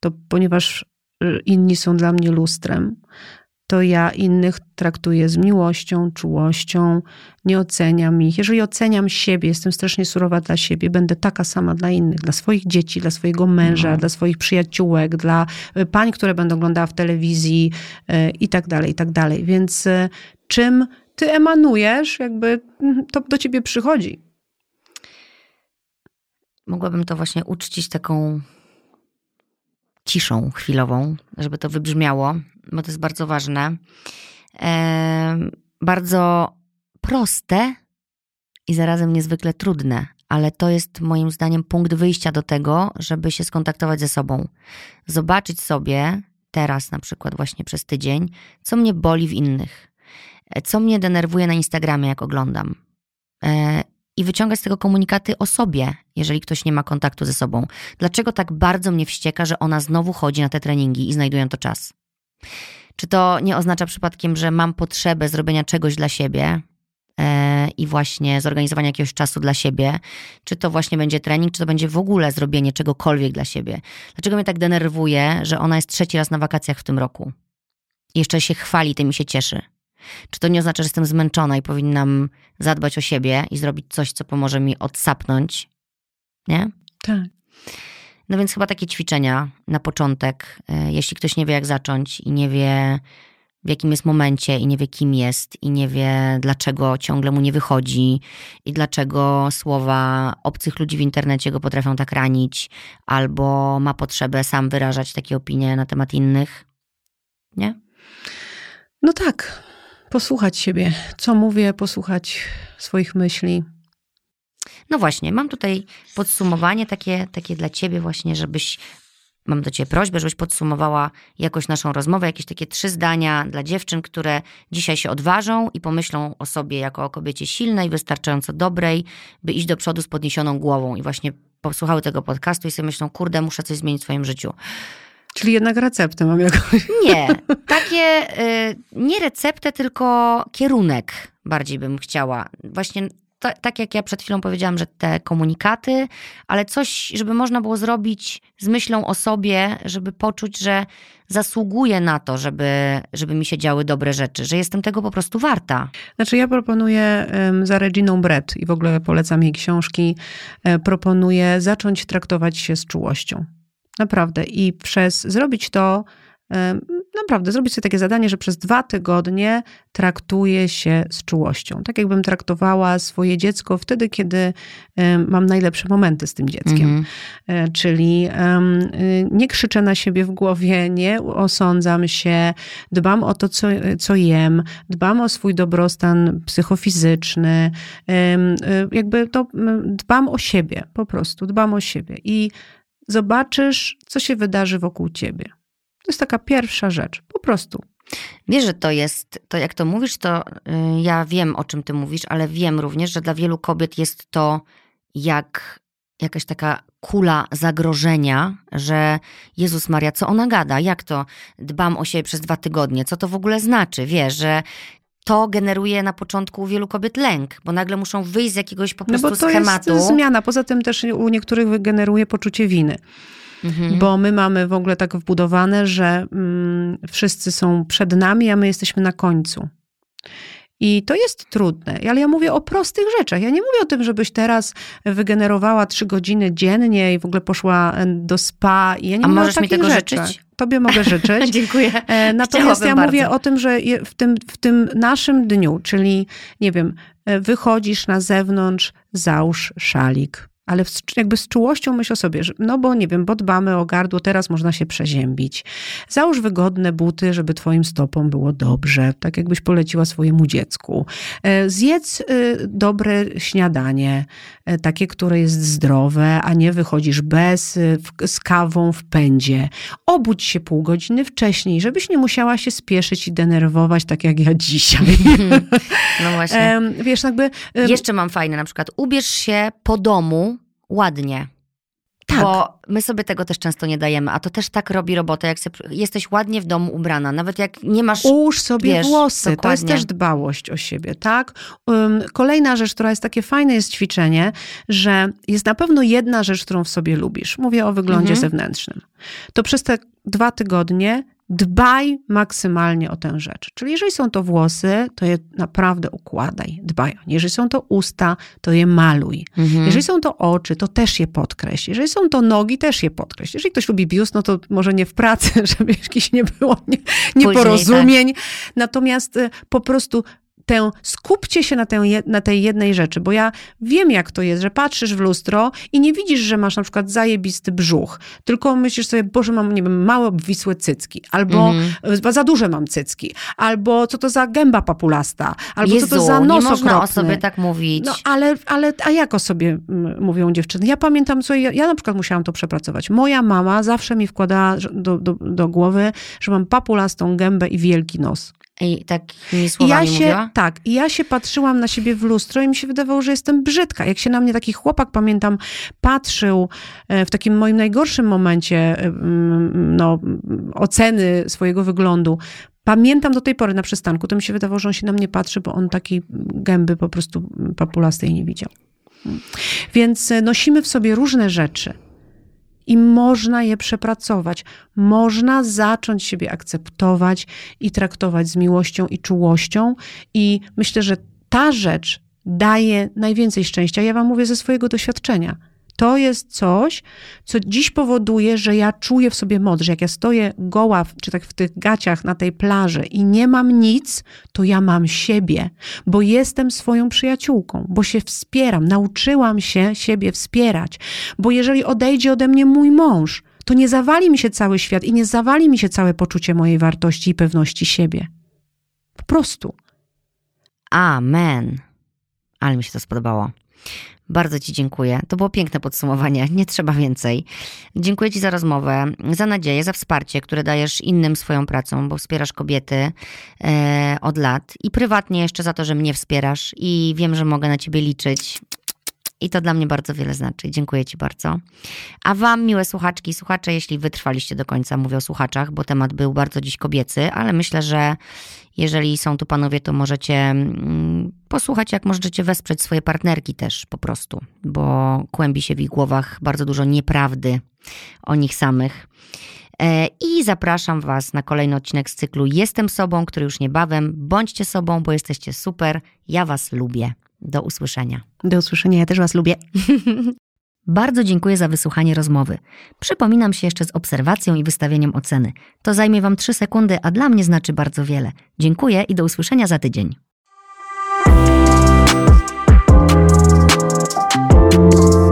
to ponieważ y, inni są dla mnie lustrem, to ja innych traktuję z miłością, czułością, nie oceniam ich. Jeżeli oceniam siebie, jestem strasznie surowa dla siebie, będę taka sama dla innych, dla swoich dzieci, dla swojego męża, mhm. dla swoich przyjaciółek, dla y, pań, które będę oglądała w telewizji y, i tak dalej, i tak dalej. Więc czym ty emanujesz, jakby mhm, to do ciebie przychodzi. Mogłabym to właśnie uczcić taką ciszą chwilową, żeby to wybrzmiało, bo to jest bardzo ważne. Bardzo proste i zarazem niezwykle trudne, ale to jest moim zdaniem punkt wyjścia do tego, żeby się skontaktować ze sobą. Zobaczyć sobie teraz, na przykład, właśnie przez tydzień, co mnie boli w innych co mnie denerwuje na Instagramie, jak oglądam. E, I wyciągać z tego komunikaty o sobie, jeżeli ktoś nie ma kontaktu ze sobą. Dlaczego tak bardzo mnie wścieka, że ona znowu chodzi na te treningi i znajduje to czas? Czy to nie oznacza przypadkiem, że mam potrzebę zrobienia czegoś dla siebie e, i właśnie zorganizowania jakiegoś czasu dla siebie? Czy to właśnie będzie trening, czy to będzie w ogóle zrobienie czegokolwiek dla siebie? Dlaczego mnie tak denerwuje, że ona jest trzeci raz na wakacjach w tym roku? Jeszcze się chwali tym i się cieszy. Czy to nie oznacza, że jestem zmęczona i powinnam zadbać o siebie i zrobić coś, co pomoże mi odsapnąć? Nie? Tak. No więc chyba takie ćwiczenia na początek, e, jeśli ktoś nie wie, jak zacząć i nie wie, w jakim jest momencie, i nie wie, kim jest, i nie wie, dlaczego ciągle mu nie wychodzi, i dlaczego słowa obcych ludzi w internecie go potrafią tak ranić, albo ma potrzebę sam wyrażać takie opinie na temat innych. Nie? No tak posłuchać siebie, co mówię, posłuchać swoich myśli. No właśnie, mam tutaj podsumowanie takie, takie dla ciebie właśnie, żebyś, mam do ciebie prośbę, żebyś podsumowała jakoś naszą rozmowę, jakieś takie trzy zdania dla dziewczyn, które dzisiaj się odważą i pomyślą o sobie jako o kobiecie silnej, wystarczająco dobrej, by iść do przodu z podniesioną głową i właśnie posłuchały tego podcastu i sobie myślą, kurde, muszę coś zmienić w swoim życiu. Czyli jednak receptę mam jakąś. Nie, takie y, nie receptę, tylko kierunek bardziej bym chciała. Właśnie to, tak jak ja przed chwilą powiedziałam, że te komunikaty, ale coś, żeby można było zrobić z myślą o sobie, żeby poczuć, że zasługuję na to, żeby, żeby mi się działy dobre rzeczy, że jestem tego po prostu warta. Znaczy ja proponuję za Reginą Brett i w ogóle polecam jej książki, e, proponuję zacząć traktować się z czułością. Naprawdę. I przez zrobić to, naprawdę, zrobić sobie takie zadanie, że przez dwa tygodnie traktuję się z czułością. Tak jakbym traktowała swoje dziecko wtedy, kiedy mam najlepsze momenty z tym dzieckiem. Mm. Czyli y, nie krzyczę na siebie w głowie, nie osądzam się, dbam o to, co, co jem, dbam o swój dobrostan psychofizyczny, y, jakby to dbam o siebie, po prostu dbam o siebie. I zobaczysz, co się wydarzy wokół ciebie. To jest taka pierwsza rzecz, po prostu. Wiesz, że to jest, to jak to mówisz, to y, ja wiem, o czym ty mówisz, ale wiem również, że dla wielu kobiet jest to jak jakaś taka kula zagrożenia, że Jezus Maria, co ona gada? Jak to dbam o siebie przez dwa tygodnie? Co to w ogóle znaczy? Wiesz, że to generuje na początku u wielu kobiet lęk, bo nagle muszą wyjść z jakiegoś po prostu no bo to schematu. Jest zmiana. Poza tym też u niektórych generuje poczucie winy. Mhm. Bo my mamy w ogóle tak wbudowane, że mm, wszyscy są przed nami, a my jesteśmy na końcu. I to jest trudne, ale ja mówię o prostych rzeczach. Ja nie mówię o tym, żebyś teraz wygenerowała trzy godziny dziennie i w ogóle poszła do spa. I ja nie A mówię możesz o mi tego rzeczach. życzyć? Tobie mogę życzyć. Dziękuję. E, natomiast ja mówię o tym, że w tym, w tym naszym dniu, czyli nie wiem, e, wychodzisz na zewnątrz, załóż szalik ale jakby z czułością myśl o sobie, że no bo nie wiem, bo dbamy o gardło, teraz można się przeziębić. Załóż wygodne buty, żeby twoim stopom było dobrze, tak jakbyś poleciła swojemu dziecku. E, zjedz e, dobre śniadanie, e, takie, które jest zdrowe, a nie wychodzisz bez, z kawą w pędzie. Obudź się pół godziny wcześniej, żebyś nie musiała się spieszyć i denerwować, tak jak ja dzisiaj. No właśnie. Wiesz, jakby... Jeszcze mam fajne, na przykład ubierz się po domu ładnie. Tak. Bo my sobie tego też często nie dajemy, a to też tak robi robotę, jak jesteś ładnie w domu ubrana, nawet jak nie masz... Ułóż sobie wiesz, włosy, dokładnie. to jest też dbałość o siebie, tak? Um, kolejna rzecz, która jest takie fajne, jest ćwiczenie, że jest na pewno jedna rzecz, którą w sobie lubisz. Mówię o wyglądzie Mhm. zewnętrznym. To przez te dwa tygodnie dbaj maksymalnie o tę rzecz. Czyli jeżeli są to włosy, to je naprawdę układaj, dbaj. Jeżeli są to usta, to je maluj. Mhm. Jeżeli są to oczy, to też je podkreśl. Jeżeli są to nogi, też je podkreśl. Jeżeli ktoś lubi biust, no to może nie w pracy, żeby jakichś nie było nie, nieporozumień. Natomiast y, po prostu tę, skupcie się na, tę, na tej jednej rzeczy, bo ja wiem, jak to jest, że patrzysz w lustro i nie widzisz, że masz na przykład zajebisty brzuch, tylko myślisz sobie, Boże, mam, nie wiem, małe obwisłe cycki, albo Mhm. za duże mam cycki, albo co to za gęba papulasta, albo Jezu, co to za nie nos można o sobie tak mówić. No ale, ale a jak o sobie mówią dziewczyny? Ja pamiętam, słuchaj, ja, ja na przykład musiałam to przepracować. Moja mama zawsze mi wkładała do, do, do głowy, że mam papulastą gębę i wielki nos. I takimi słowami ja się, mówiła? tak, i ja się patrzyłam na siebie w lustro i mi się wydawało, że jestem brzydka. Jak się na mnie taki chłopak, pamiętam, patrzył e, w takim moim najgorszym momencie e, mm, no, oceny swojego wyglądu, Pamiętam do tej pory na przystanku, to mi się wydawało, że on się na mnie patrzy, bo on takiej gęby po prostu papulastej nie widział. Więc e, nosimy w sobie różne rzeczy i można je przepracować. Można zacząć siebie akceptować i traktować z miłością i czułością. I myślę, że ta rzecz daje najwięcej szczęścia. Ja Wam mówię ze swojego doświadczenia. To jest coś, co dziś powoduje, że ja czuję w sobie moc, że jak ja stoję goła, czy tak w tych gaciach na tej plaży i nie mam nic, to ja mam siebie, bo jestem swoją przyjaciółką, bo się wspieram, nauczyłam się siebie wspierać, bo jeżeli odejdzie ode mnie mój mąż, to nie zawali mi się cały świat i nie zawali mi się całe poczucie mojej wartości i pewności siebie. Po prostu. Amen. Ale mi się to spodobało. Bardzo Ci dziękuję. To było piękne podsumowanie. Nie trzeba więcej. Dziękuję Ci za rozmowę, za nadzieję, za wsparcie, które dajesz innym swoją pracą, bo wspierasz kobiety e, od lat i prywatnie jeszcze za to, że mnie wspierasz i wiem, że mogę na Ciebie liczyć. I to dla mnie bardzo wiele znaczy. Dziękuję Ci bardzo. A Wam, miłe słuchaczki i słuchacze, jeśli wytrwaliście do końca, mówię o słuchaczach, bo temat był bardzo dziś kobiecy, ale myślę, że jeżeli są tu panowie, to możecie mm, posłuchać, jak możecie wesprzeć swoje partnerki też po prostu, bo kłębi się w ich głowach bardzo dużo nieprawdy o nich samych. E, I zapraszam Was na kolejny odcinek z cyklu Jestem sobą, który już niebawem. Bądźcie sobą, bo jesteście super. Ja Was lubię. Do usłyszenia. Do usłyszenia, ja też Was lubię. Bardzo dziękuję za wysłuchanie rozmowy. Przypominam się jeszcze z obserwacją i wystawieniem oceny. To zajmie Wam 3 sekundy, a dla mnie znaczy bardzo wiele. Dziękuję i do usłyszenia za tydzień. thank you